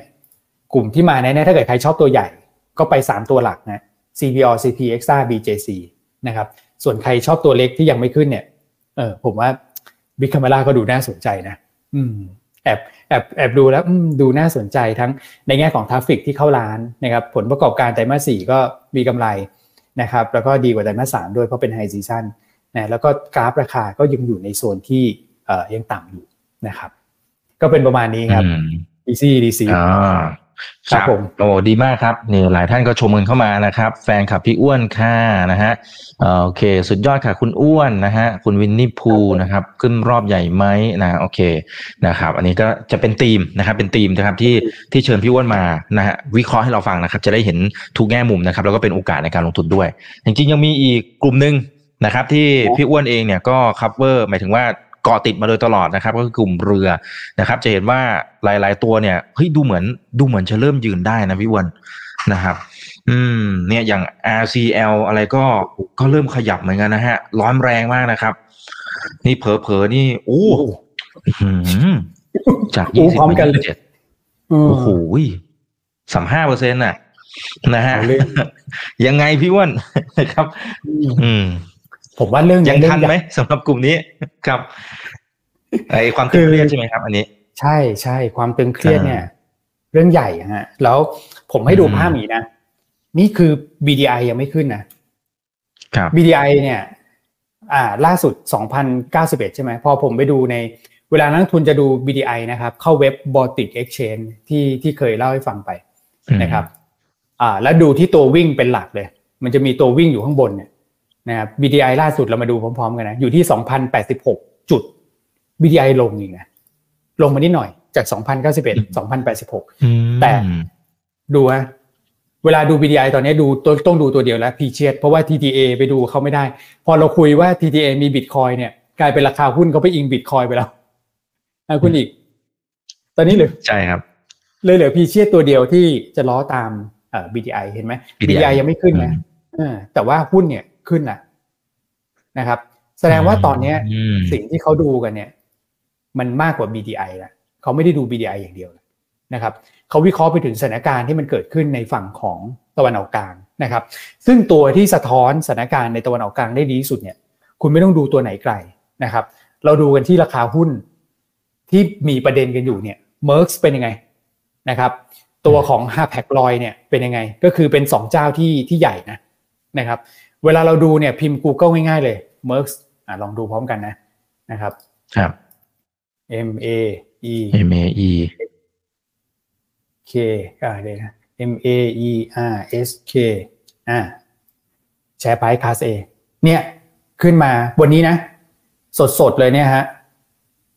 กลุ่มที่มาแน่ๆถ้าเกิดใครชอบตัวใหญ่ก็ไป 3 ตัวหลักนะ CPALL CP Axtra BJC นะครับส่วนใครชอบตัวเล็กที่ยังไม่ขึ้นเนี่ยเออผมว่า Big Camera ก็ดูน่าสนใจนะอืมแอบแอบแอบดูแล้วดูน่าสนใจทั้งในแง่ของ traffic ที่เข้าร้านนะครับผลประกอบการไตรมาสสี่ก็มีกำไรนะครับแล้วก็ดีกว่าไตรมาสสามด้วยเพราะเป็นไฮซีซันนะแล้วก็กราฟราคาก็ยังอยู่ในโซนที่ ยังต่ำอยู่นะครับ ก็เป็นประมาณนี้ครับ easy DC อ่าครับผมโอ้ดีมากครับนี่หลายท่านก็ชมกันเข้ามานะครับ แฟนคลับพี่อ้วนค่ะนะฮะโอเค สุดยอดค่ะ คุณอ้วนนะฮะคุณวินนี่พูนะครับ ขึ้นรอบใหญ่ไหมนะโอเคนะครับ อันนี้ก็จะเป็นธีมนะครับ เป็นธีมนะครับที่ที่เชิญพี่อ้วนมานะฮะวิเคราะห์ให้เราฟังนะครับ จะได้เห็นทุกแง่มุมนะครับ แล้วก็เป็นโอกาสในการลงทุนด้วย จริงๆยังมีอีกกลุ่มหนึ่งนะครับ ที่พี่อ้วนเองเนี่ยก็ cover หมายถึงว่าเกาะติดมาโดยตลอดนะครับ ก็คือกลุ่มเรือนะครับ จะเห็นว่าหลาย ๆ ตัวเนี่ยเฮ้ยดูเหมือนดูเหมือนจะเริ่มยืนได้นะพี่อ้วนนะครับ อืม เนี่ยอย่าง RCL อะไรก็ก็เริ่มขยับเหมือนกันนะฮะ ร้อนแรงมากนะครับ นี่เผลอๆนี่โอ้จากยี่สิบเป็นเจ็ดโอ้โหสามห้าเปอร์เซ็นต์น่ะ นะฮะ ยังไงพี่วันนะครับ อืม ผมว่าเรื่องยังทันไหมสำหรับกลุ่มนี้ครับไอความตึงเครียดใช่ไหมครับ อันนี้ ใช่ใช่ความตึงเครียดเนี่ย เรื่องใหญ่ฮะ แล้วผมให้ดูภาพนี้นะนี่คือ BDI ยังไม่ขึ้นนะครับ BDI เนี่ย อ่า ล่าสุด 2,091 ใช่ไหม พอผมไปดูในเวลานักทุนจะดู BDI นะครับ เข้าเว็บ Baltic Exchange ที่ที่เคยเล่าให้ฟังไปนะครับ อ่า แล้วดูที่ตัววิ่งเป็นหลักเลย มันจะมีตัววิ่งอยู่ข้างบนเนี่ย นะครับ BDI ล่าสุดเรามาดูพร้อมๆกันนะอยู่ที่ 2,086 จุด BDI ลงอีกนะลงมานิดหน่อยจาก 2,091 2,086 แต่ดูฮะเวลาดู BDI ตอนนี้ดูต้องดูตัวเดียวแล้วพีเชียเพราะว่า TTA ไปดูเขาไม่ได้ พอเราคุยว่า TTA มีบิตคอยเนี่ย กลายเป็นราคาหุ้นเขาไปอิงบิตคอยไปแล้วคุณอีก ตอนนี้เหลือใช่ครับ เลยเหลือพีเชียตัวเดียวที่จะล้อตามเอ่อ BDI เห็นไหม BDI ยังไม่ขึ้นนะแต่ว่าหุ้นเนี่ย ขึ้นนะนะครับ แสดงว่าตอนนี้สิ่งที่เขาดูกันเนี่ย มันมากกว่า BDI แล้วเขาไม่ได้ดู BDI อย่างเดียวนะครับเขาวิเคราะห์ไปถึงสถานการณ์ที่มันเกิดขึ้นในฝั่งของตะวันออกกลางนะครับ ซึ่งตัวที่สะท้อนสถานการณ์ในตะวันออกกลางได้ดีที่สุดเนี่ย คุณไม่ต้องดูตัวไหนไกลนะครับ เราดูกันที่ราคาหุ้นที่มีประเด็นกันอยู่เนี่ยเมอร์กเป็นยังไงนะครับ ตัวของฮาแพคลอยเนี่ยเป็นยังไง ก็คือเป็น 2 เจ้าที่ที่ใหญ่นะนะครับ เวลาเราดูเนี่ยพิมพ์ Google ง่ายๆเลย Merx อ่าลองดูพร้อมกันนะนะครับ ครับ M A E M A E K อ่าเดี๋ยว M A E R S K อ่าแชร์ไพคลาสเอเนี่ยขึ้นมาวันนี้นะ สดๆเลยเนี่ยฮะ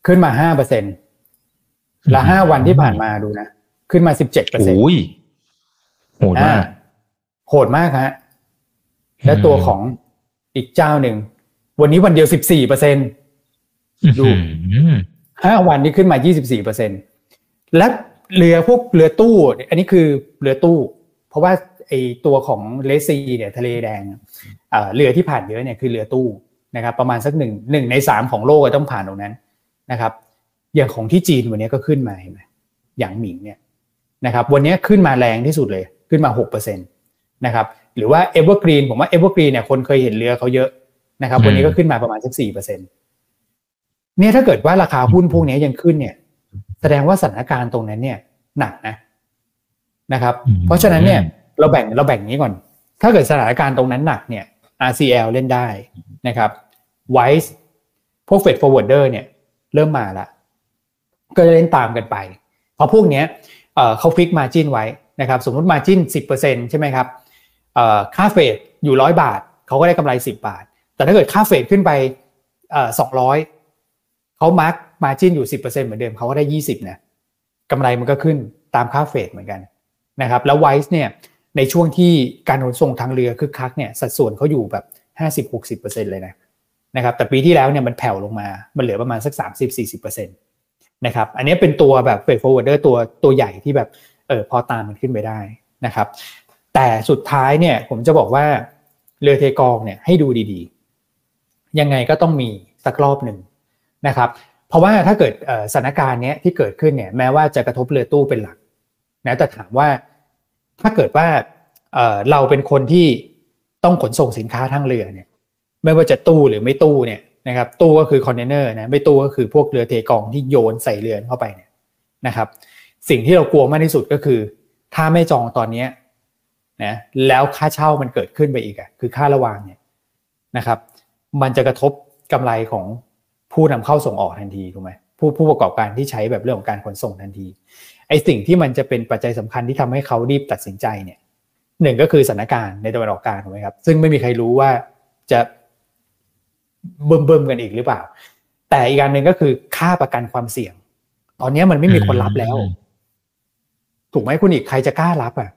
ขึ้นมาห้าเปอร์เซ็นต์ละห้าวันที่ผ่านมาดูนะ ขึ้นมาสิบเจ็ดเปอร์เซ็นต์โอ้ยโหดมากโหดมากฮะ และตัวของอีกเจ้าหนึ่ง วันนี้วันเดียวสิบสี่เปอร์เซ็นดูห้าวันนี้ขึ้นมายี่สิบสี่เปอร์เซ็นและเรือพวกเรือตู้ อันนี้คือเรือตู้ เพราะว่าไอตัวของเลซีเนี่ยทะเลแดงเรือที่ผ่านเยอะเนี่ยคือเรือตู้นะครับประมาณสักหนึ่งหนึ่งในสามของโลกต้องผ่านตรงนั้นนะครับ อย่างของที่จีนวันนี้ก็ขึ้นมาเห็นไหมหยางหมิงเนี่ยนะครับ วันนี้ขึ้นมาแรงที่สุดเลยขึ้นมาหกเปอร์เซ็นตนะครับ หรือว่า Evergreen ผมว่า Evergreen เนี่ยคนเคยเห็นเรือเขาเยอะนะครับวันนี้ก็ขึ้นมาประมาณสักสี่เปอร์เซ็นต์์เนี่ยถ้าเกิดว่าราคาหุ้นพวกนี้ยังขึ้นเนี่ย แสดงว่าสถานการณ์ตรงนั้นเนี่ยหนักนะนะครับ เพราะฉะนั้นเนี่ยเราแบ่งเราแบ่งนี้ก่อน ถ้าเกิดสถานการณ์ตรงนั้นหนักเนี่ย RCL เล่นได้นะครับ WICE พวก Freight Forwarder เนี่ยเริ่มมาละก็จะเล่นตามกันไป เพราะพวกนี้เขา fix margin ไว้นะครับ สมมติ margin สิบเปอร์เซ็นต์ใช่ไหมครับ ค่า freight อยู่ร้อยบาทเขาก็ได้กำไรสิบบาท แต่ถ้าเกิดค่า freight ขึ้นไปสองร้อยเขา mark margin อยู่สิบเปอร์เซ็นต์เหมือนเดิมเขาก็ได้ยี่สิบนะกำไรมันก็ขึ้นตามค่า freight เหมือนกันนะครับแล้ว WICE เนี่ยในช่วงที่การขนส่งทางเรือคึกคักเนี่ยสัดส่วนเขาอยู่แบบห้าสิบหกสิบเปอร์เซ็นต์เลยนะนะครับแต่ปีที่แล้วเนี่ยมันแผ่วลงมา มันเหลือประมาณสักสามสิบสี่สิบเปอร์เซ็นต์นะครับอันนี้เป็นตัวแบบ freight forwarder ตัวตัวใหญ่ที่แบบเออพอตามมันขึ้นไปได้นะครับ แต่สุดท้ายเนี่ยผมจะบอกว่าเรือเทกองเนี่ยให้ดูดีๆ ยังไงก็ต้องมีสักรอบหนึ่งนะครับ เพราะว่าถ้าเกิดสถานการณ์เนี้ยที่เกิดขึ้นเนี่ยแม้ว่าจะกระทบเรือตู้เป็นหลักนะแต่ถามว่าถ้าเกิดว่าเราเป็นคนที่ต้องขนส่งสินค้าทางเรือเนี่ยไม่ว่าจะตู้หรือไม่ตู้เนี่ยนะครับตู้ก็คือคอนเทนเนอร์นะไม่ตู้ก็คือพวกเรือเทกองที่โยนใส่เรือเข้าไปเนี่ยนะครับ สิ่งที่เรากลัวมากที่สุดก็คือ ถ้าไม่จองตอนนี้ นะแล้วค่าเช่ามันเกิดขึ้นไปอีกอะคือค่าระวางเนี่ยนะครับ มันจะกระทบกำไรของผู้นำเข้าส่งออกทันทีถูกไหมผู้ผู้ประกอบการที่ใช้แบบเรื่องของการขนส่งทันทีไอสิ่งที่มันจะเป็นปัจจัยสำคัญที่ทำให้เขารีบตัดสินใจเนี่ยหนึ่งก็คือสถานการณ์ในตะวันออกกลางถูกไหมครับ ซึ่งไม่มีใครรู้ว่าจะเบิ่มเบิ่มกันอีกหรือเปล่า แต่อีกการหนึ่งก็คือค่าประกันความเสี่ยง ตอนนี้มันไม่มีคนรับแล้ว ถูกไหมคุณอีกใครจะกล้ารับอะ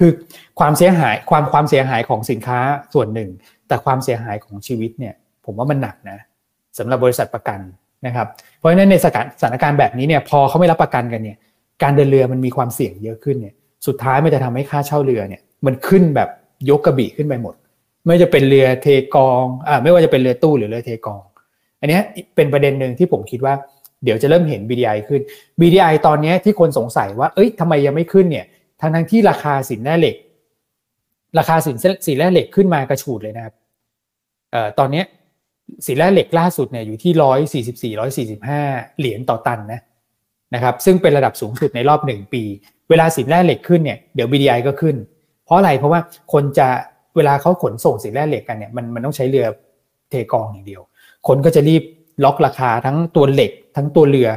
คือความเสียหายความความเสียหายของสินค้าส่วนหนึ่ง แต่ความเสียหายของชีวิตเนี่ย ผมว่ามันหนักนะสำหรับบริษัทประกันนะครับ เพราะฉะนั้นในสถานการณ์แบบนี้เนี่ยพอเขาไม่รับประกันกันเนี่ย การเดินเรือมันมีความเสี่ยงเยอะขึ้นเนี่ย สุดท้ายมันจะทำให้ค่าเช่าเรือเนี่ยมันขึ้นแบบยกกระบี่ขึ้นไปหมด ไม่จะเป็นเรือเทกองอ่าไม่ว่าจะเป็นเรือตู้หรือเรือเทกอง อันนี้เป็นประเด็นหนึ่งที่ผมคิดว่าเดี๋ยวจะเริ่มเห็น BDI ขึ้น BDI ตอนนี้ที่คนสงสัยว่า เอ้ยทำไมยังไม่ขึ้นเนี่ย ทั้งทั้งที่ราคาสินแร่เหล็ก ราคาสินสินแร่เหล็กขึ้นมากระฉูดเลยนะครับเอ่อตอนนี้สินแร่เหล็กล่าสุดเนี่ยอยู่ที่ร้อยสี่สิบสี่ร้อยสี่สิบห้าเหรียญต่อตันนะนะครับซึ่งเป็นระดับสูงสุดในรอบหนึ่งปี เวลาสินแร่เหล็กขึ้นเนี่ยเดี๋ยว BDI ก็ขึ้น เพราะอะไรเพราะว่าคนจะเวลาเขาขนส่งสินแร่เหล็กกันเนี่ยมันมันต้องใช้เรือเทกองอย่างเดียว คนก็จะรีบล็อกราคาทั้งตัวเหล็กทั้งตัวเรือ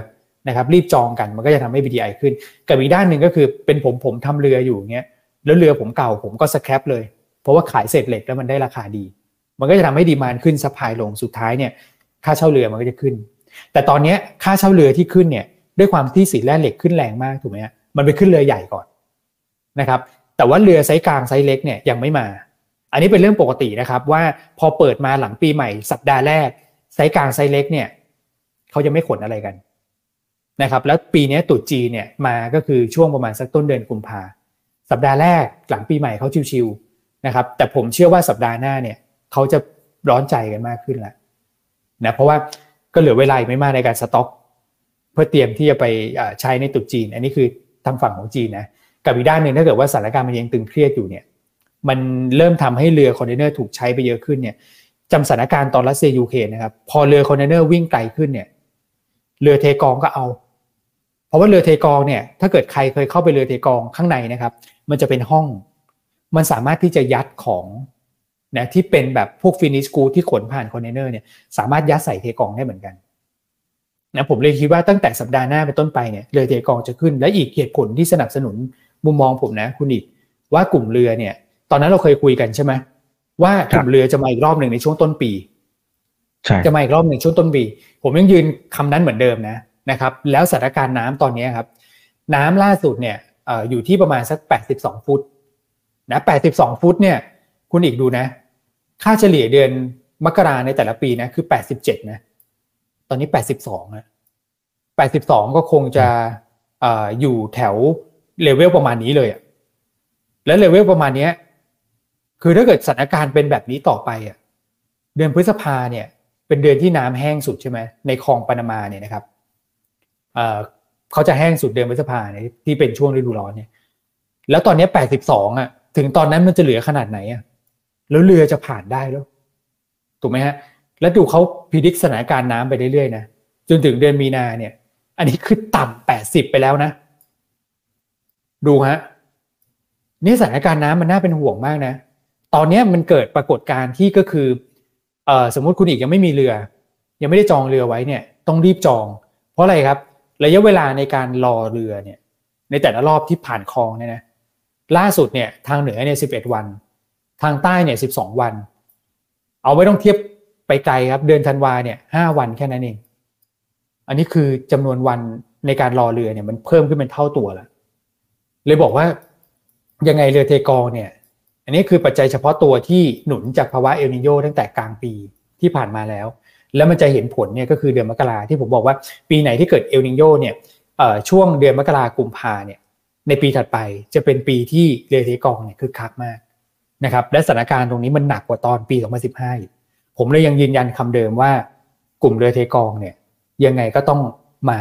นะครับรีบจองกันมันก็จะทำให้ BDI ขึ้น กับอีกด้านหนึ่งก็คือเป็นผมผมทำเรืออยู่เงี้ยแล้วเรือผมเก่าผมก็ scrap เลย เพราะว่าขายเศษเหล็กแล้วมันได้ราคาดี มันก็จะทำให้ demand ขึ้น supply ลงสุดท้ายเนี่ยค่าเช่าเรือมันก็จะขึ้น แต่ตอนนี้ค่าเช่าเรือที่ขึ้นเนี่ยด้วยความที่สินแร่เหล็กขึ้นแรงมากถูกไหมฮะมันไปขึ้นเรือใหญ่ก่อนนะครับแต่ว่าเรือไซส์กลางไซส์เล็กเนี่ยยังไม่มา อันนี้เป็นเรื่องปกตินะครับว่าพอเปิดมาหลังปีใหม่สัปดาห์แรกไซส์กลางไซส์เล็กเนี่ยเขาจะไม่ขนอะไรกัน นะครับแล้วปีนี้ตรุษจีนเนี่ยมาก็คือช่วงประมาณสักต้นเดือนกุมภาสัปดาห์แรกหลังปีใหม่เขาชิวๆนะครับแต่ผมเชื่อว่าสัปดาห์หน้าเนี่ยเขาจะร้อนใจกันมากขึ้นแล้วนะเพราะว่าก็เหลือเวลาไม่มากในการสต็อก เพื่อเตรียมที่จะไปใช้ในตรุษจีน อันนี้คือทางฝั่งของจีนนะกับอีกด้านหนึ่งถ้าเกิดว่าสถานการณ์มันยังตึงเครียดอยู่เนี่ยมันเริ่มทำให้เรือคอนเทนเนอร์ถูกใช้ไปเยอะขึ้นเนี่ยจำสถานการณ์ตอนรัสเซียยูเครนนะครับพอเรือคอนเทนเนอร์วิ่งไกลขึ้นเนี่ยเรือเทกองก็เอา เพราะว่าเรือเทกองเนี่ยถ้าเกิดใครเคยเข้าไปเรือเทกองข้างในนะครับ มันจะเป็นห้อง มันสามารถที่จะยัดของนะที่เป็นแบบพวกฟินิชกูที่ขนผ่านคอนเทนเนอร์เนี่ยสามารถยัดใส่เทกองได้เหมือนกันนะผมเลยคิดว่าตั้งแต่สัปดาห์หน้าเป็นต้นไปเนี่ยเรือเทกองจะขึ้นและอีกเหตุผลที่สนับสนุนมุมมองผมนะคุณอิดว่ากลุ่มเรือเนี่ย ตอนนั้นเราเคยคุยกันใช่ไหมว่ากลุ่มเรือจะมาอีกรอบหนึ่งในช่วงต้นปีจะมาอีกรอบหนึ่งช่วงต้นปี ผมยังยืนคำนั้นเหมือนเดิมนะ นะครับแล้วสถานการณ์น้ำตอนนี้ครับน้ำล่าสุดเนี่ยอยู่ที่ประมาณสักแปดสิบสองฟุตนะแปดสิบสองฟุตเนี่ยคุณอีกดูนะ ค่าเฉลี่ยเดือนมกราในแต่ละปีนะคือแปดสิบเจ็ดนะ ตอนนี้แปดสิบสองนะแปดสิบสองก็คงจะอยู่แถวเลเวลประมาณนี้เลยอะและเลเวลประมาณนี้คือถ้าเกิดสถานการณ์เป็นแบบนี้ต่อไปอะเดือนพฤษภาเนี่ยเป็นเดือนที่น้ำแห้งสุดใช่ไหมในคลองปานามาเนี่ยนะครับ เขาจะแห้งสุดเดือนพฤษภาเนี่ยที่เป็นช่วงฤดูร้อนเนี่ย แล้วตอนนี้แปดสิบสองอะ ถึงตอนนั้นมันจะเหลือขนาดไหนอะ แล้วเรือจะผ่านได้แล้วถูกไหมฮะ แล้วดูเขาพิจิตรสถานการณ์น้ำไปเรื่อยๆนะจนถึงเดือนมีนาเนี่ย อันนี้คือต่ำแปดสิบไปแล้วนะ ดูฮะนี่สถานการณ์น้ำมันน่าเป็นห่วงมากนะ ตอนนี้มันเกิดปรากฏการณ์ที่ก็คือเออสมมุติคุณอีกยังไม่มีเรือ ยังไม่ได้จองเรือไว้เนี่ย ต้องรีบจอง เพราะอะไรครับ ระยะเวลาในการรอเรือเนี่ยในแต่ละรอบที่ผ่านคลองเนี่ยนะล่าสุดเนี่ยทางเหนือเนี่ยสิบเอ็ดวัน ทางใต้เนี่ยสิบสองวัน เอาไว้ต้องเทียบไปไกลครับเดือนธันวาเนี่ยห้าวันแค่นั้นเอง อันนี้คือจำนวนวันในการรอเรือเนี่ยมันเพิ่มขึ้นเป็นเท่าตัวแล้วเลยบอกว่ายังไงเรือเทกองเนี่ย อันนี้คือปัจจัยเฉพาะตัวที่หนุนจากภาวะเอลนิโยตั้งแต่กลางปีที่ผ่านมาแล้ว แล้วมันจะเห็นผลเนี่ยก็คือเดือนมกราที่ผมบอกว่าปีไหนที่เกิดเอลนิโยเนี่ยช่วงเดือนมกรากุมภาเนี่ยในปีถัดไปจะเป็นปีที่เรือเทกองเนี่ยคือคักมากนะครับและสถานการณ์ตรงนี้มันหนักกว่าตอนปี 2015ผมเลยยังยืนยันคำเดิมว่ากลุ่มเรือเทกองเนี่ยยังไงก็ต้องมา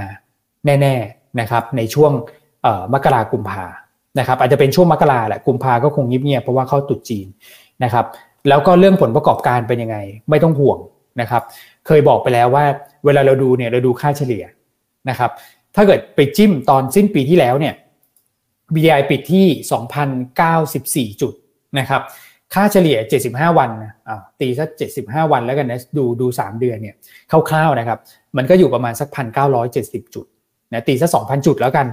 แน่ๆนะครับในช่วงมกรากุมภานะครับอาจจะเป็นช่วงมกราแหละกุมภาก็คงเงียบๆเพราะว่าเข้าตุดจีนนะครับแล้วก็เรื่องผลประกอบการเป็นยังไงไม่ต้องห่วงนะครับ เคยบอกไปแล้วว่า เวลาเราดูเนี่ยเราดูค่าเฉลี่ยนะครับ ถ้าเกิดไปจิ้มตอนสิ้นปีที่แล้วเนี่ย BDI ปิดที่ 2,094 จุดนะครับค่าเฉลี่ย 75 วันอ่าตีสัก75 วันแล้วกันนะดูดู 3 เดือนเนี่ยคร่าวๆนะครับ มันก็อยู่ประมาณสัก 1,970 จุดนะตีสัก2,000 จุดแล้วกัน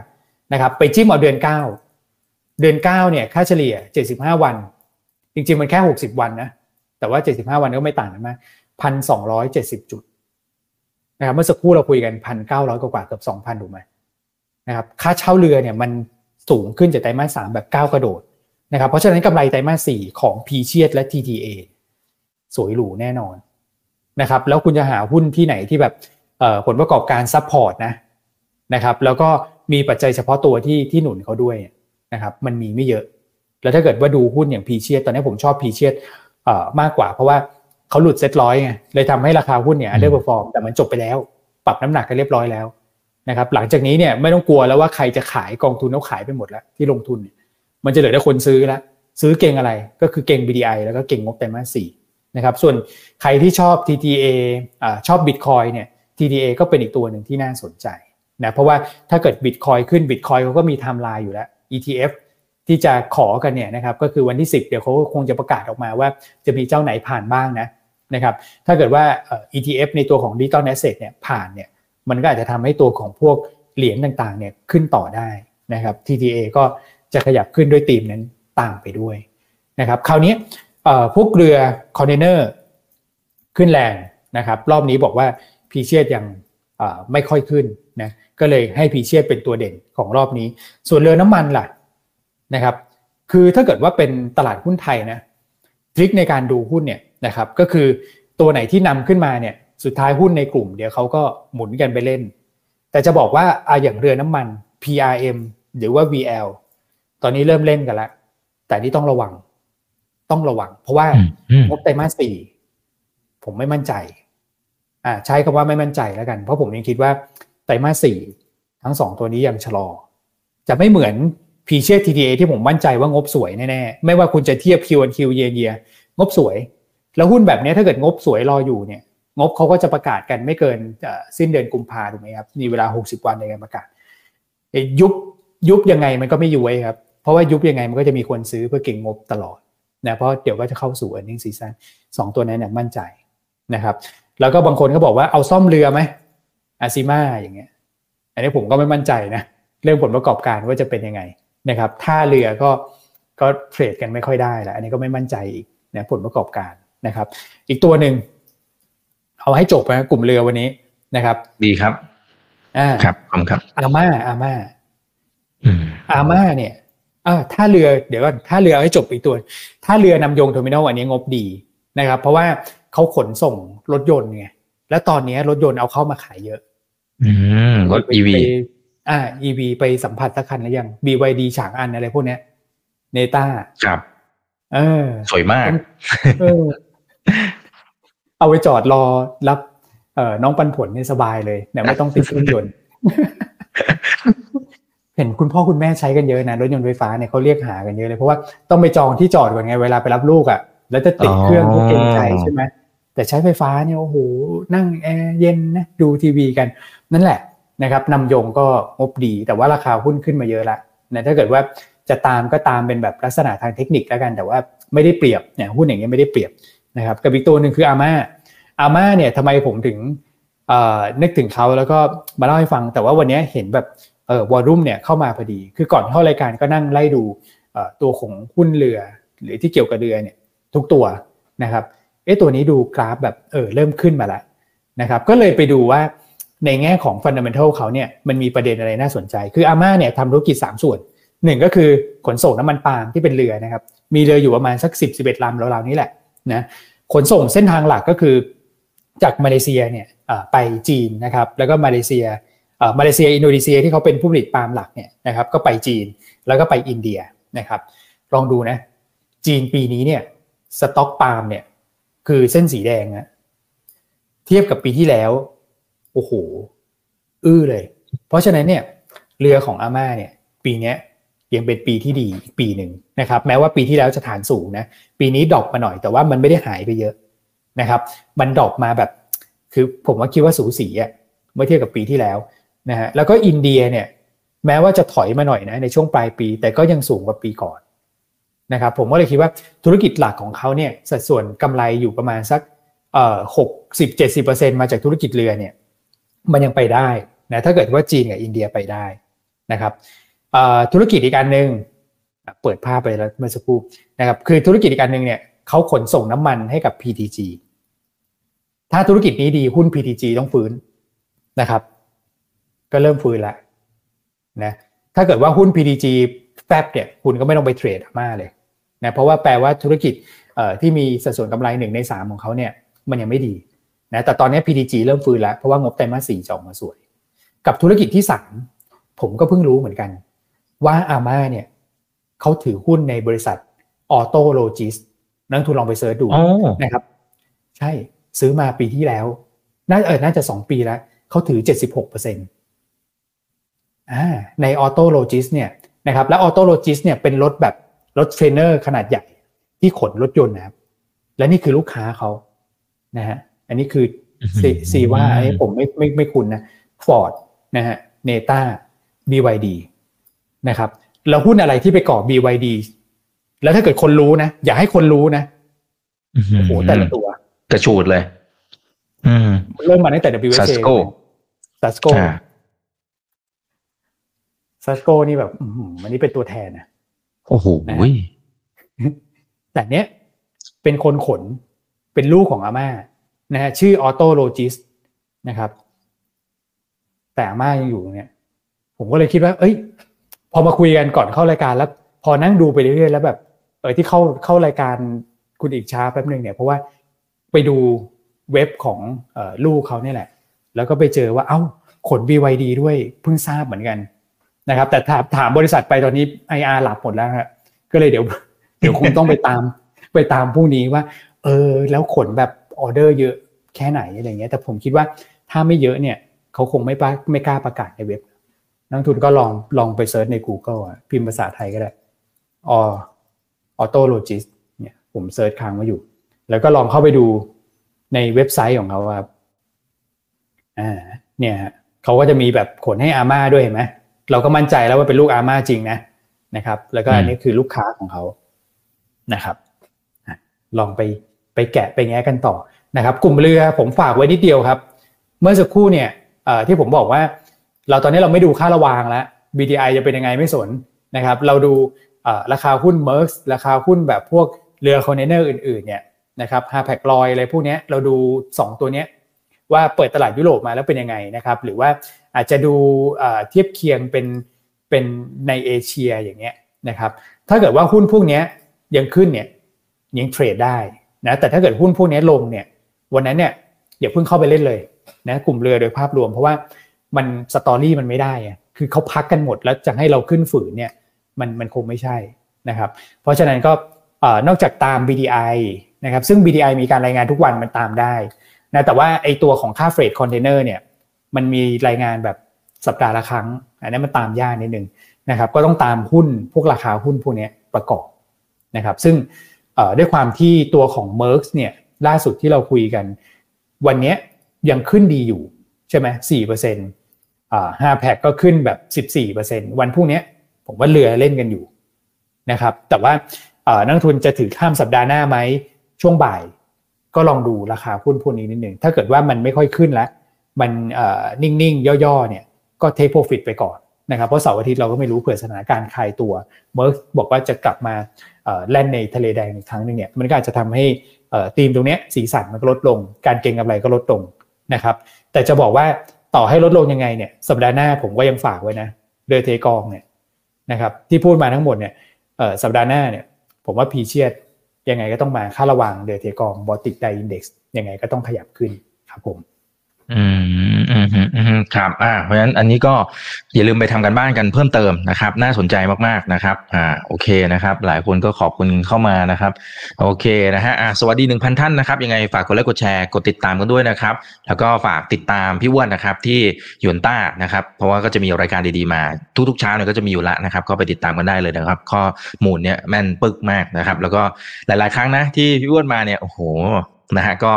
นะครับไปจิ้มเอาเดือน 9 เดือน9เนี่ยค่าเฉลี่ย 75 วัน จริงๆมันแค่ 60 วันนะแต่ว่า 75 วันก็ไม่ต่างกันมาก 1,270 จุดนะครับเมื่อสักครู่เราคุยกัน 1,900กว่าเกือบ 2,000 ถูกไหมนะครับค่าเช่าเรือเนี่ยมันสูงขึ้นจากไตรมาสสามแบบก้าวกระโดดนะครับเพราะฉะนั้นกำไรไตรมาสสี่ของ Precious และ TTA สวยหรูแน่นอนนะครับแล้วคุณจะหาหุ้นที่ไหนที่แบบผลประกอบการ support นะนะครับแล้วก็มีปัจจัยเฉพาะตัวที่ที่หนุนเขาด้วยนะครับมันมีไม่เยอะ แล้วถ้าเกิดว่าดูหุ้นอย่าง p ีเชียตอนนี้ผมชอบ p ีเชียตมากกว่าเพราะว่า เขาหลุดเซ็ตร้อยไงเลยทำให้ราคาหุ้นเนี่ย underperform แต่มันจบไปแล้ว ปรับน้ำหนักกันเรียบร้อยแล้วนะครับหลังจากนี้เนี่ยไม่ต้องกลัวแล้วว่าใครจะขายกองทุนเขาขายไปหมดแล้วที่ลงทุน มันจะเหลือแต่คนซื้อแล้วซื้อเก่งอะไรก็คือเก่ง BDI แล้วก็เก่งงบไตรมาสสี่นะครับส่วนใครที่ชอบ TTA อชอบ Bitcoin เนี่ย TTA ก็เป็นอีกตัวหนึ่งที่น่าสนใจนะเพราะว่าถ้าเกิด Bitcoin ขึ้น Bitcoin เขาก็มีไทม์ไลน์อยู่แล้ว ETF ที่จะขอกันเนี่ยนะครับก็คือวันที่ 10 เดี๋ยวเขาคงจะประกาศออกมาว่าจะมีเจ้าไหนผ่านบ้างนะ นะครับถ้าเกิดว่า ETF ในตัวของ Digital Asset เนี่ยผ่านเนี่ยมันก็อาจจะทำให้ตัวของพวกเหรียญต่างๆเนี่ยขึ้นต่อได้นะครับ TTA ก็จะขยับขึ้นด้วยตีมนั้นตามไปด้วยนะครับคราวนี้พวกเรือคอนเทนเนอร์ขึ้นแรงนะครับรอบนี้บอกว่าพีเชียดยังไม่ค่อยขึ้นนะก็เลยให้พีเชียดเป็นตัวเด่นของรอบนี้ ส่วนเรือน้ำมันล่ะนะครับคือถ้าเกิดว่าเป็นตลาดหุ้นไทยนะทริคในการดูหุ้นเนี่ย นะครับก็คือตัวไหนที่นำขึ้นมาเนี่ยสุดท้ายหุ้นในกลุ่มเดี๋ยวเขาก็หมุนกันไปเล่น แต่จะบอกว่าอาอย่างเรือน้ำมัน PRM หรือว่า VL ตอนนี้เริ่มเล่นกันแล้วแต่นี่ต้องระวัง ต้องระวัง เพราะว่างบไตรมาสสี่ผมไม่มั่นใจ อ่าใช้คำว่าไม่มั่นใจแล้วกัน เพราะผมยังคิดว่าไตรมาสสี่ทั้งสองตัวนี้ยังชะลอ จะไม่เหมือนพีเชียทีทีที่ผมมั่นใจว่างบสวยแน่ๆ ไม่ว่าคุณจะเทียบคิวอันคิวเยียเยียงบสวย แล้วหุ้นแบบนี้ถ้าเกิดงบสวยรออยู่เนี่ย งบเขาก็จะประกาศกันไม่เกินสิ้นเดือนกุมภาถูกไหมครับมีเวลา 60 วันในการประกาศยุบยุบยังไงมันก็ไม่ยู่ไวครับ เพราะว่ายุบยังไงมันก็จะมีคนซื้อเพื่อเก่งงบตลอดนะเพราะเดี๋ยวก็จะเข้าสู่ e a r n i n g season สองตัวนั้นเนี่ยมั่นใจนะครับ แล้วก็บางคนก็บอกว่าเอาซ่อมเรือไหมอาซิมาอย่างเงี้ย อันนี้ผมก็ไม่มั่นใจนะเรื่องผลประกอบการว่าจะเป็นยังไงนะครับท่าเรือก็ก็เทรดกันไม่ค่อยได้แล้วอันนี้ก็ไม่มั่นใจอีกนะผลประกอบการ นะครับ อีกตัวหนึ่งเอาให้จบนะกลุ่มเรือวันนี้นะครับ ดีครับ อ่าครับขอบครับอาม่าอาม่าอาม่าเนี่ยอ่าถ้าเรือเดี๋ยวก่อนถ้าเรือให้จบอีกตัว ถ้าเรือนามยงเทอร์มินอลอันนี้งบดีนะครับ เพราะว่าเขาขนส่งรถยนต์ไงแล้วตอนนี้รถยนต์เอาเข้ามาขายเยอะอืมรถ EV อ่า EV ไปสัมผัสสักคันแล้วยัง BYD ฉางอันอะไรพวกเนี้ยเนต้าครับ เออ สวยมาก เออ เอาไปจอดรอรับเอ่อน้องปันผลนี่สบายเลยเนี่ยไม่ต้องติดเครื่องยนต์เห็นคุณพ่อคุณแม่ใช้กันเยอะนะรถยนต์ไฟฟ้าเนี่ยเขาเรียกหากันเยอะเลยเพราะว่าต้องไปจองที่จอดก่อนไงเวลาไปรับลูกอะ่ะแล้วจะติดเครื่องก็เกรงใจใช่ไหมแต่ใช้ไฟฟ้าเนี่ยโอ้โหนั่งแอร์เย็นนะดูทีวีกัน นั่นแหละนะครับนำยงก็งบดีแต่ว่าราคาหุ้นขึ้นมาเยอะละนะถ้าเกิดว่าจะตามก็ตามเป็นแบบลักษณะทางเทคนิคแล้วกัน แต่ว่าไม่ได้เปรียบเนี่ยหุ้นอย่างเงี้ยไม่ได้เปรียบ นะครับกับอีกตัวหนึ่งคืออาม่าอาม่าเนี่ยทำไมผมถึงนึกถึงเขาแล้วก็มาเล่าให้ฟัง แต่ว่าวันนี้เห็นแบบเออวอลุ่มเนี่ยเข้ามาพอดี คือก่อนเข้ารายการก็นั่งไล่ดูตัวของหุ้นเรือ หรือที่เกี่ยวกับเรือเนี่ยทุกตัวนะครับเอ๊ะตัวนี้ดูกราฟแบบเออเริ่มขึ้นมาแล้วนะครับก็เลยไปดูว่าในแง่ของฟันเดเมนทัลเขาเนี่ยมันมีประเด็นอะไรน่าสนใจ คืออาม่าเนี่ยทำธุรกิจ 3 ส่วนหนึ่งก็คือขนส่งน้ำมันปาล์มที่เป็นเรือนะครับมีเรืออยู่ประมาณสัก 10 11ลำราวๆนี้แหละ นะขนส่งเส้นทางหลักก็คือจากมาเลเซียเนี่ยไปจีนนะครับแล้วก็มาเลเซียมาเลเซียอินโดนีเซียที่เขาเป็นผู้ผลิตปาล์มหลักเนี่ยนะครับก็ไปจีนแล้วก็ไปอินเดียนะครับลองดูนะจีนปีนี้เนี่ยสต็อกปาล์มเนี่ยคือเส้นสีแดงนะเทียบกับปีที่แล้วโอ้โหอื้อเลย เพราะฉะนั้นเนี่ยเรือของอาม่าเนี่ยปีนี้ ยังเป็นปีที่ดีอีกปีหนึ่งนะครับแม้ว่าปีที่แล้วจะฐานสูงนะปีนี้ drop มาหน่อยแต่ว่ามันไม่ได้หายไปเยอะนะครับมัน drop มาแบบ คือผมว่าคิดว่าสูสีอะเมื่อเทียบกับปีที่แล้วนะฮะแล้วก็ BDI เนี่ยแม้ว่าจะถอยมาหน่อยนะในช่วงปลายปี แต่ก็ยังสูงกว่าปีก่อนนะครับผมก็เลยคิดว่าธุรกิจหลักของเขาเนี่ยสัดส่วนกำไรอยู่ประมาณสักเอ่อหกสิบเจ็ดสิบเปอร์เซ็นต์มาจากธุรกิจเรือเนี่ยมันยังไปได้นะถ้าเกิดว่าจีนกับอินเดียไปได้นะครับ ธุรกิจอีกอันหนึ่งเปิดภาพไปแล้วเมื่อสักครู่นะครับคือธุรกิจอีกอันหนึ่งเนี่ยเขาขนส่งน้ำมันให้กับ PTG ถ้าธุรกิจนี้ดีหุ้น PTG ต้องฟื้นนะครับ ก็เริ่มฟื้นแล้วนะถ้าเกิดว่าหุ้น PTG แฟบเนี่ยคุณก็ไม่ต้องไปเทรดมากเลยนะเพราะว่าแปลว่าธุรกิจที่มีสัดส่วนกำไรหนึ่งในสามของเขาเนี่ยมันยังไม่ดีนะแต่ตอนนี้ PTG เริ่มฟื้นแล้วเพราะว่างบไตรมาสสี่จะออกมาสวย กับธุรกิจที่สามผมก็เพิ่งรู้เหมือนกัน ว่า AMA เนี่ยเขาถือหุ้นในบริษัท Auto Logistics นักลงทุนลองไป search ดูนะครับ ใช่ซื้อมาปีที่แล้ว น่าเออน่าจะสองปีแล้วเขาถือเจ็ดสิบหกเปอร์เซ็นต์อ่าใน Auto Logistics เนี่ยนะครับและ Auto Logistics เนี่ยเป็นรถแบบรถ trailer ขนาดใหญ่ที่ขนรถยนต์นะครับ และนี่คือลูกค้าเขานะฮะอันนี้คือ CEVA อันนี้ผมไม่ไม่ไม่คุ้นนะฟอร์ดนะฮะเนต้า BYD นะครับแล้วหุ้นอะไรที่ไปก่อ BYD แล้วถ้าเกิดคนรู้นะ อย่าให้คนรู้นะโอ้โหแต่ละตัว กระฉูดเลย อืมเริ่มมาตั้งแต่ WSA ซัสโก SUSCO SUSCO นี่แบบอันนี้เป็นตัวแทนนะโอ้โหแต่เนี้ยเป็นคนขนเป็นลูกของ AMA นะฮะชื่อ Auto Logistics นะครับ แต่ AMA ยังอยู่เนี่ย ผมก็เลยคิดว่า เอ้ย พอมาคุยกันก่อนเข้ารายการแล้ว พอนั่งดูไปเรื่อยๆแล้วแบบเออที่เข้าเข้ารายการคุณอีกช้าแป๊บหนึ่งเนี่ยเพราะว่าไปดูเว็บของอลูกเขาเนี่ยแหละ แล้วก็ไปเจอว่าเอ้าขน BYD ด้วยเพิ่งทราบเหมือนกันนะครับ แต่ถามถามบริษัทไปตอนนี้ IR หลับหมดแล้วฮะก็เลยเดี๋ยว เดี๋ยวคงต้องไปตามไปตามพรุ่งนี้ว่า เออ แล้วขนแบบออเดอร์เยอะแค่ไหนอะไรเงี้ย แต่ผมคิดว่าถ้าไม่เยอะเนี่ย เขาคงไม่ไม่กล้าประกาศในเว็บ นักลงทุนก็ลองลองไป search ใน Google อะพิมพ์ภาษาไทยก็ได้ Auto Logistics เนี่ยผม search ค้างมาอยู่ แล้วก็ลองเข้าไปดูในเว็บไซต์ของเขาครับอ่าเนี่ยเขาก็จะมีแบบขนให้อาม่าด้วยเห็นไหมเราก็มั่นใจแล้วว่าเป็นลูกอาม่าจริงนะนะครับ แล้วก็อันนี้คือลูกค้าของเขานะครับลองไปไปแกะไปแงะกันต่อนะครับ กลุ่มเรือผมฝากไว้นิดเดียวครับ เมื่อสักครู่เนี่ยที่ผมบอกว่า เราตอนนี้เราไม่ดูค่าระวางแล้ว BDI จะเป็นยังไงไม่สนนะครับ เราดูราคาหุ้น m e r ราคาหุ้นแบบพวกเรือคอนเทนเนอร์อื่นๆเนี่ยนะครับ Hapag-Lloyd อะไรพวกนี้เราดู 2 ตัวนี้ว่าเปิดตลาดยุโรปมาแล้วเป็นยังไงนะครับ หรือว่าอาจจะดูเทียบเคียงเป็นเป็นในเอเชียอย่างเงี้ยนะครับถ้าเกิดว่าหุ้นพวกนี้ยังขึ้นเนี่ยยัง trade ได้นะแต่ถ้าเกิดหุ้นพวกนี้ลงเนี่ยวันนั้นเนี่ยอย่าเพิ่งเข้าไปเล่นเลยนะกลุ่มเรือโดยภาพรวมเพราะว่า มัน story มันไม่ได้อะคือเขาพักกันหมดแล้วจะให้เราขึ้นฝืนเนี่ยมันมันคงไม่ใช่นะครับ เพราะฉะนั้นก็นอกจากตาม BDI นะครับซึ่ง BDI มีการรายงานทุกวันมันตามได้นะแต่ว่าไอ้ตัวของค่า freight คอนเทนเนอร์เนี่ยมันมีรายงานแบบสัปดาห์ละครั้ง อันนี้มันตามยากนิดนึงนะครับก็ต้องตามหุ้นพวกราคาหุ้นพวกนี้ประกอบนะครับซึ่งด้วยความที่ตัวของ m e r ์เนี่ยล่าสุดที่เราคุยกัน วันนี้ยังขึ้นดีอยู่ใช่ไหมสี่เปอร์เซ็นต์ ห้าแพ็กก็ขึ้นแบบสิบสี่เปอร์เซ็นวันพรุ่งนี้ผมว่าเรือเล่นกันอยู่นะครับ แต่ว่านักทุนจะถือข้ามสัปดาห์หน้าไหมช่วงบ่าย ก็ลองดูราคาหุ้นพวกนี้นิดหนึ่งถ้าเกิดว่ามันไม่ค่อยขึ้นแล้ว มันนิ่งๆ ย่อๆเนี่ยก็เทคโปรฟิตไปก่อนนะครับเพราะเสาร์อาทิตย์เราก็ไม่รู้เผื่อสถานการณ์คลายตัวเมื่อบอกว่าจะกลับมาแล่นในทะเลแดงอีกครั้งหนึ่งเนี่ยมันก็อาจจะทำให้ทีมตรงนี้สีสันมันก็ลดลง การเก็งกำไรก็ลดลงนะครับ แต่จะบอกว่า ต่อให้ลดลงยังไงเนี่ยสัปดาห์หน้าผมก็ยังฝากไว้นะเรือเทกองเนี่ยนะครับที่พูดมาทั้งหมดเนี่ยสัปดาห์หน้าเนี่ยผมว่าพีเชียดยังไงก็ต้องมาค่าระวังเดือเทกองบอติกไดอินเด็กซ์ยังไงก็ต้องขยับขึ้นครับผม อืมอืมอืมครับอ่าเพราะฉะนั้นอันนี้ก็อย่าลืมไปทำกันบ้านกันเพิ่มเติมนะครับ น่าสนใจมากๆนะครับ อ่าโอเคนะครับ หลายคนก็ขอบคุณเข้ามานะครับ โอเคนะฮะอ่าสวัสดีหนึ่งพันท่านนะครับ ยังไงฝากกดไลค์กดแชร์กดติดตามกันด้วยนะครับ แล้วก็ฝากติดตามพี่อ้วนนะครับ ที่ยวนต้านะครับ เพราะว่าก็จะมีรายการดีๆมา ทุกๆเช้าเนี่ยก็จะมีอยู่ละนะครับ ก็ไปติดตามกันได้เลยนะครับ ข้อมูลเนี่ยแม่นปึกมากนะครับ แล้วก็หลาย ๆ ครั้งนะที่พี่อ้วนมาเนี่ยโอ้โห นะฮะก็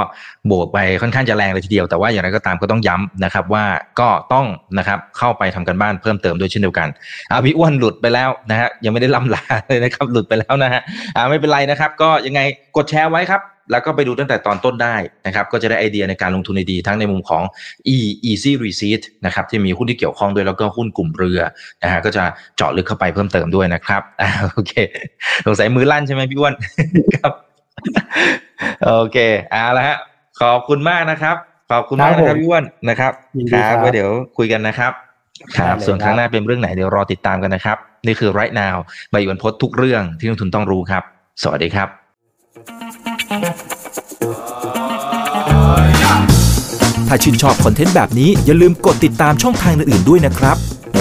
บวกไปค่อนข้างจะแรงเลยทีเดียว แต่ว่าอย่างไรก็ตามก็ต้องย้ำนะครับว่าก็ต้องนะครับเข้าไปทำกันบ้านเพิ่มเติมด้วยเช่นเดียวกันอาพี่อ้วนหลุดไปแล้วนะฮะยังไม่ได้ล่ำลาเลยนะครับหลุดไปแล้วนะฮะอ่าไม่เป็นไรนะครับ ก็ยังไงกดแชร์ไว้ครับ แล้วก็ไปดูตั้งแต่ตอนต้นได้นะครับก็จะได้ไอเดียในการลงทุนดีทั้งในมุมของ e easy receipt นะครับที่มีหุ้นที่เกี่ยวข้องด้วยแล้วก็หุ้นกลุ่มเรือนะฮะก็จะเจาะลึกเข้าไปเพิ่มเติมด้วยนะครับอ่าโอเคสงสัยมือลั่นใช่ไหมพี่อ้วนครับ โอเคเอาละฮะ ขอบคุณมากนะครับ ขอบคุณมากนะครับพี่อ้วนนะครับครับไว้เดี๋ยวคุยกันนะครับครับส่วนครั้งหน้าเป็นเรื่องไหนเดี๋ยวรอติดตามกันนะครับ นี่คือ right now ใบวันพดทุกเรื่องที่นักทุนต้องรู้ครับ สวัสดีครับ ถ้าชื่นชอบคอนเทนต์แบบนี้อย่าลืมกดติดตามช่องทางอื่นๆด้วยนะครับ